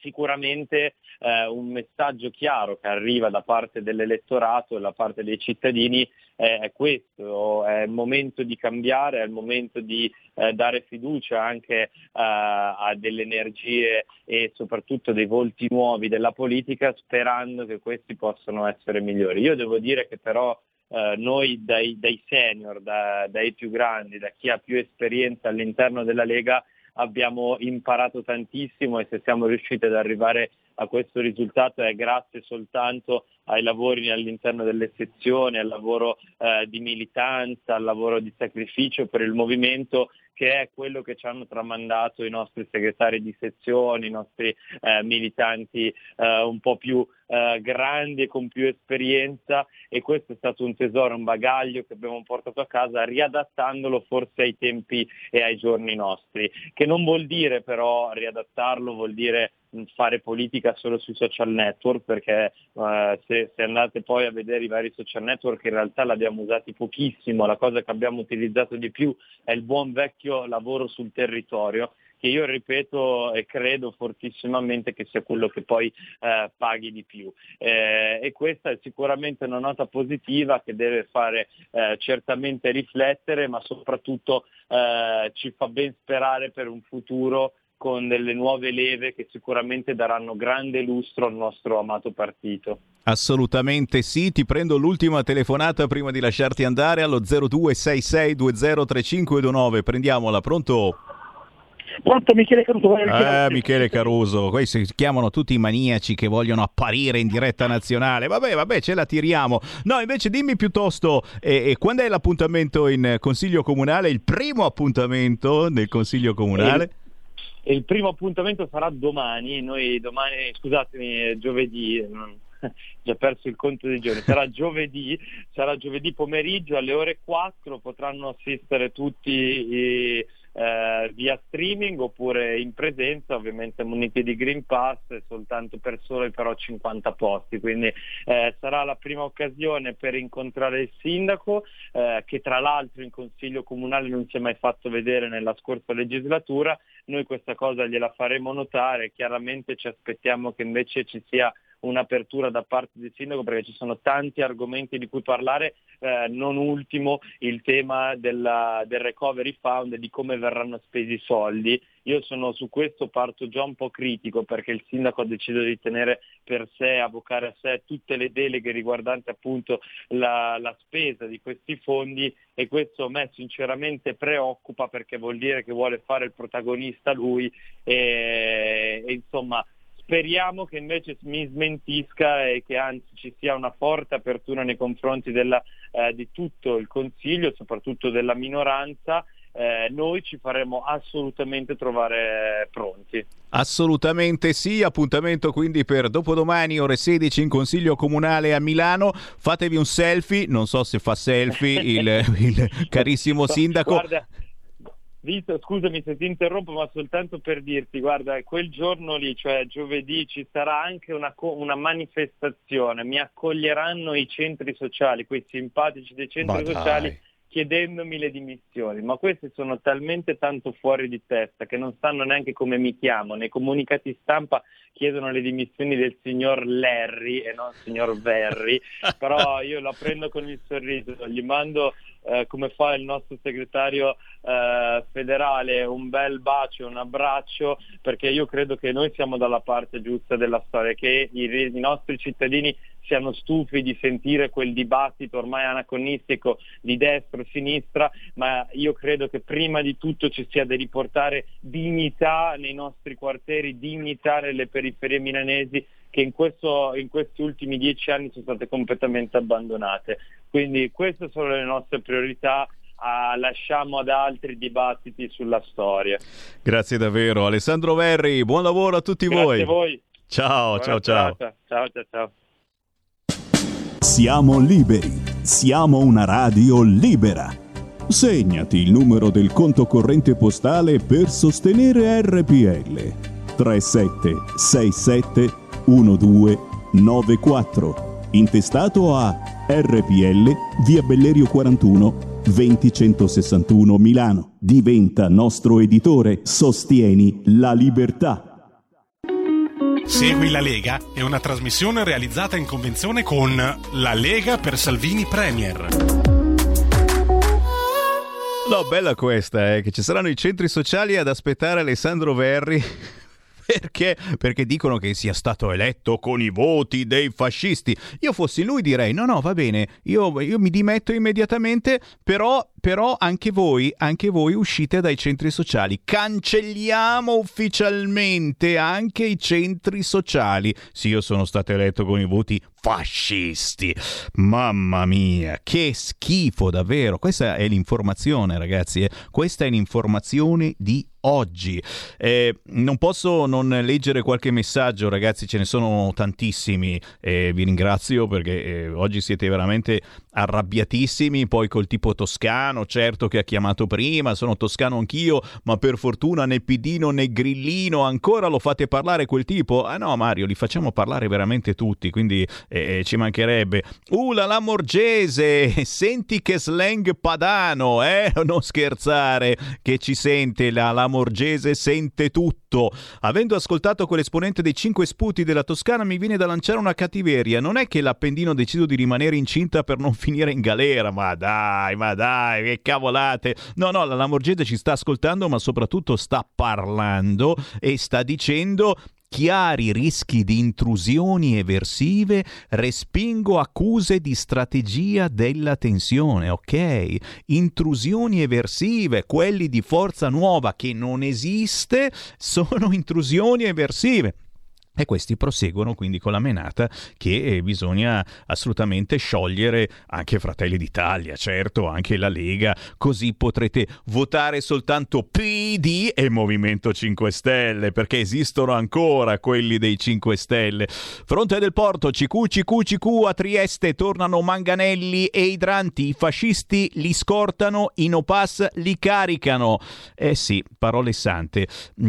sicuramente eh, un messaggio chiaro che arriva da parte dell'elettorato e da parte dei cittadini eh, è questo, è il momento di cambiare, è il momento di eh, dare fiducia anche eh, a delle energie e soprattutto dei volti nuovi della politica sperando che questi possano essere migliori. Io devo dire che però Uh, noi dai, dai senior, da, dai più grandi, da chi ha più esperienza all'interno della Lega, abbiamo imparato tantissimo e se siamo riusciti ad arrivare a questo risultato è grazie soltanto ai lavori all'interno delle sezioni, al lavoro eh, di militanza, al lavoro di sacrificio per il movimento che è quello che ci hanno tramandato i nostri segretari di sezione, i nostri eh, militanti eh, un po' più eh, grandi e con più esperienza. E questo è stato un tesoro, un bagaglio che abbiamo portato a casa riadattandolo forse ai tempi e ai giorni nostri, che non vuol dire però riadattarlo, vuol dire fare politica solo sui social network perché eh, se, se, andate poi a vedere i vari social network in realtà l'abbiamo usati pochissimo, la cosa che abbiamo utilizzato di più è il buon vecchio lavoro sul territorio che io ripeto e credo fortissimamente che sia quello che poi eh, paghi di più. Eh, e questa è sicuramente una nota positiva che deve fare eh, certamente riflettere, ma soprattutto eh, ci fa ben sperare per un futuro con delle nuove leve che sicuramente daranno grande lustro al nostro amato partito. Assolutamente sì, ti prendo l'ultima telefonata prima di lasciarti andare allo 0266203529. Prendiamola, pronto? Pronto Michele Caruso? Eh, Michele Caruso, questi si chiamano tutti i maniaci che vogliono apparire in diretta nazionale. Vabbè, vabbè, ce la tiriamo. No, invece dimmi piuttosto, eh, eh, quando è l'appuntamento in Consiglio Comunale? Il primo appuntamento del Consiglio Comunale? Eh il primo appuntamento sarà domani, noi domani, scusatemi, giovedì, già perso il conto dei giorni, sarà giovedì, sarà giovedì pomeriggio alle ore 4, potranno assistere tutti i eh, via streaming oppure in presenza, ovviamente muniti di Green Pass, soltanto per solo però 50 posti, quindi eh, sarà la prima occasione per incontrare il sindaco eh, che tra l'altro in Consiglio Comunale non si è mai fatto vedere nella scorsa legislatura, noi questa cosa gliela faremo notare, chiaramente ci aspettiamo che invece ci sia un'apertura da parte del sindaco perché ci sono tanti argomenti di cui parlare, eh, non ultimo il tema della, del recovery fund e di come verranno spesi i soldi. Io sono su questo parto già un po' critico perché il sindaco ha deciso di tenere per sé, avvocare a sé tutte le deleghe riguardanti appunto la, la spesa di questi fondi e questo a me sinceramente preoccupa perché vuol dire che vuole fare il protagonista lui e, e insomma Speriamo che invece mi smentisca e che anzi ci sia una forte apertura nei confronti della, eh, di tutto il Consiglio, soprattutto della minoranza. Eh, noi ci faremo assolutamente trovare pronti. Assolutamente sì, appuntamento quindi per dopodomani ore 16 in Consiglio Comunale a Milano. Fatevi un selfie, non so se fa selfie il, il carissimo sindaco. Guarda, Vito, scusami se ti interrompo, ma soltanto per dirti, guarda, quel giorno lì, cioè giovedì, ci sarà anche una, una manifestazione, mi accoglieranno i centri sociali, quei simpatici dei centri Ma sociali, dai. chiedendomi le dimissioni, ma questi sono talmente tanto fuori di testa che non sanno neanche come mi chiamo, nei comunicati stampa chiedono le dimissioni del signor Larry e non signor Verri, però io la prendo con il sorriso, gli mando eh, come fa il nostro segretario eh, federale un bel bacio, un abbraccio, perché io credo che noi siamo dalla parte giusta della storia, che i, i nostri cittadini siano stufi di sentire quel dibattito ormai anacronistico di destra e sinistra, ma io credo che prima di tutto ci sia da riportare dignità nei nostri quartieri, dignità nelle periferie milanesi che in, questo, in questi ultimi dieci anni sono state completamente abbandonate. Quindi queste sono le nostre priorità. Ah, lasciamo ad altri dibattiti sulla storia. Grazie davvero. Alessandro Verri, buon lavoro a tutti Grazie voi. a voi. Ciao, ciao, ciao. Ciao, ciao, ciao. Siamo liberi, siamo una radio libera. Segnati il numero del conto corrente postale per sostenere RPL. 3767 1294. Intestato a RPL, via Bellerio 41, 20161 Milano. Diventa nostro editore, sostieni la libertà. Segui la Lega è una trasmissione realizzata in convenzione con La Lega per Salvini Premier. No, bella questa, eh, che ci saranno i centri sociali ad aspettare Alessandro Verri. Perché? Perché dicono che sia stato eletto con i voti dei fascisti. Io fossi lui direi no no va bene, io, io mi dimetto immediatamente, però, però anche voi, anche voi uscite dai centri sociali. Cancelliamo ufficialmente anche i centri sociali. Sì, io sono stato eletto con i voti fascisti. Mamma mia, che schifo davvero. Questa è l'informazione ragazzi, eh. questa è l'informazione di oggi. Eh, non posso non leggere qualche messaggio, ragazzi, ce ne sono tantissimi. Eh, vi ringrazio perché eh, oggi siete veramente arrabbiatissimi. Poi col tipo toscano, certo che ha chiamato prima, sono toscano anch'io, ma per fortuna né Pidino né Grillino ancora lo fate parlare quel tipo. Ah no, Mario, li facciamo parlare veramente tutti, quindi eh, ci mancherebbe. Uh, la la Morgese, senti che slang padano, eh? Non scherzare, che ci sente la la Morgese sente tutto. Avendo ascoltato quell'esponente dei cinque sputi della Toscana mi viene da lanciare una cattiveria. Non è che l'Appendino ha deciso di rimanere incinta per non finire in galera, ma dai, ma dai, che cavolate. No, no, la Lamorgese ci sta ascoltando, ma soprattutto sta parlando e sta dicendo chiari rischi di intrusioni eversive, respingo accuse di strategia della tensione, ok? Intrusioni eversive, quelli di forza nuova che non esiste, sono intrusioni eversive. E questi proseguono quindi con la menata che eh, bisogna assolutamente sciogliere anche Fratelli d'Italia, certo, anche la Lega, così potrete votare soltanto PD e Movimento 5 Stelle, perché esistono ancora quelli dei 5 Stelle. Fronte del Porto, CQ, CQ, CQ a Trieste, tornano manganelli e idranti, i fascisti li scortano, i no pass li caricano. Eh sì, parole sante.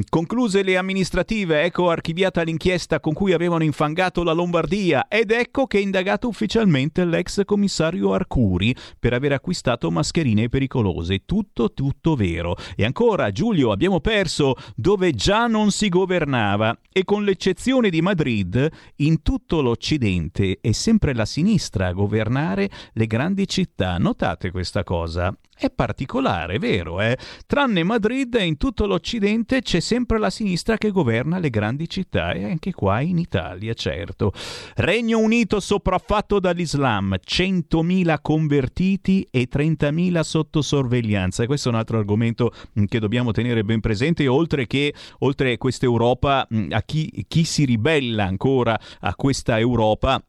Concluse le amministrative, ecco archiviata l'inchiesta l'inchiesta con cui avevano infangato la Lombardia ed ecco che è indagato ufficialmente l'ex commissario Arcuri per aver acquistato mascherine pericolose. Tutto, tutto vero. E ancora, Giulio, abbiamo perso dove già non si governava e con l'eccezione di Madrid, in tutto l'Occidente è sempre la sinistra a governare le grandi città. Notate questa cosa. È particolare, vero, eh? Tranne Madrid, in tutto l'Occidente c'è sempre la sinistra che governa le grandi città e anche qua in Italia, certo. Regno Unito sopraffatto dall'Islam, 100.000 convertiti e 30.000 sotto sorveglianza. E questo è un altro argomento mm, che dobbiamo tenere ben presente, oltre che oltre a questa Europa, mm, a chi, chi si ribella ancora a questa Europa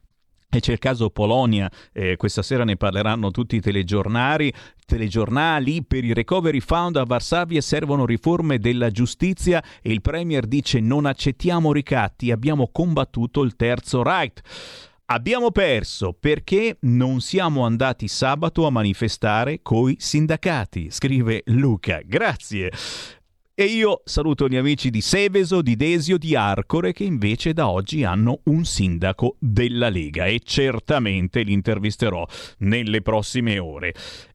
e c'è il caso Polonia, eh, questa sera ne parleranno tutti i telegiornali, telegiornali. Per i Recovery Fund a Varsavia servono riforme della giustizia e il Premier dice non accettiamo ricatti, abbiamo combattuto il terzo Reich. Abbiamo perso perché non siamo andati sabato a manifestare coi sindacati, scrive Luca. Grazie. E io saluto gli amici di Seveso, di Desio, di Arcore che invece da oggi hanno un sindaco della Lega e certamente li intervisterò nelle prossime ore.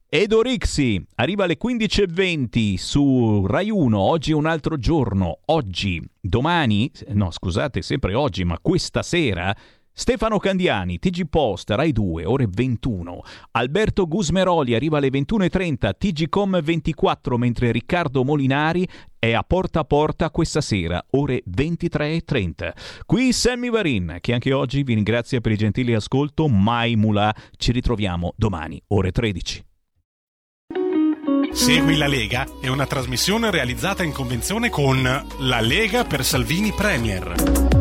Edo Rixi arriva alle 15.20 su Rai 1, oggi è un altro giorno, oggi, domani, no scusate, sempre oggi, ma questa sera Stefano Candiani, TG Post, Rai 2, ore 21. Alberto Gusmeroli arriva alle 21.30, TG Com 24, mentre Riccardo Molinari è a porta a porta questa sera, ore 23.30. Qui Sammy Varin, che anche oggi vi ringrazia per il gentile ascolto. Mai Mula, ci ritroviamo domani, ore 13. Segui la Lega è una trasmissione realizzata in convenzione con La Lega per Salvini Premier.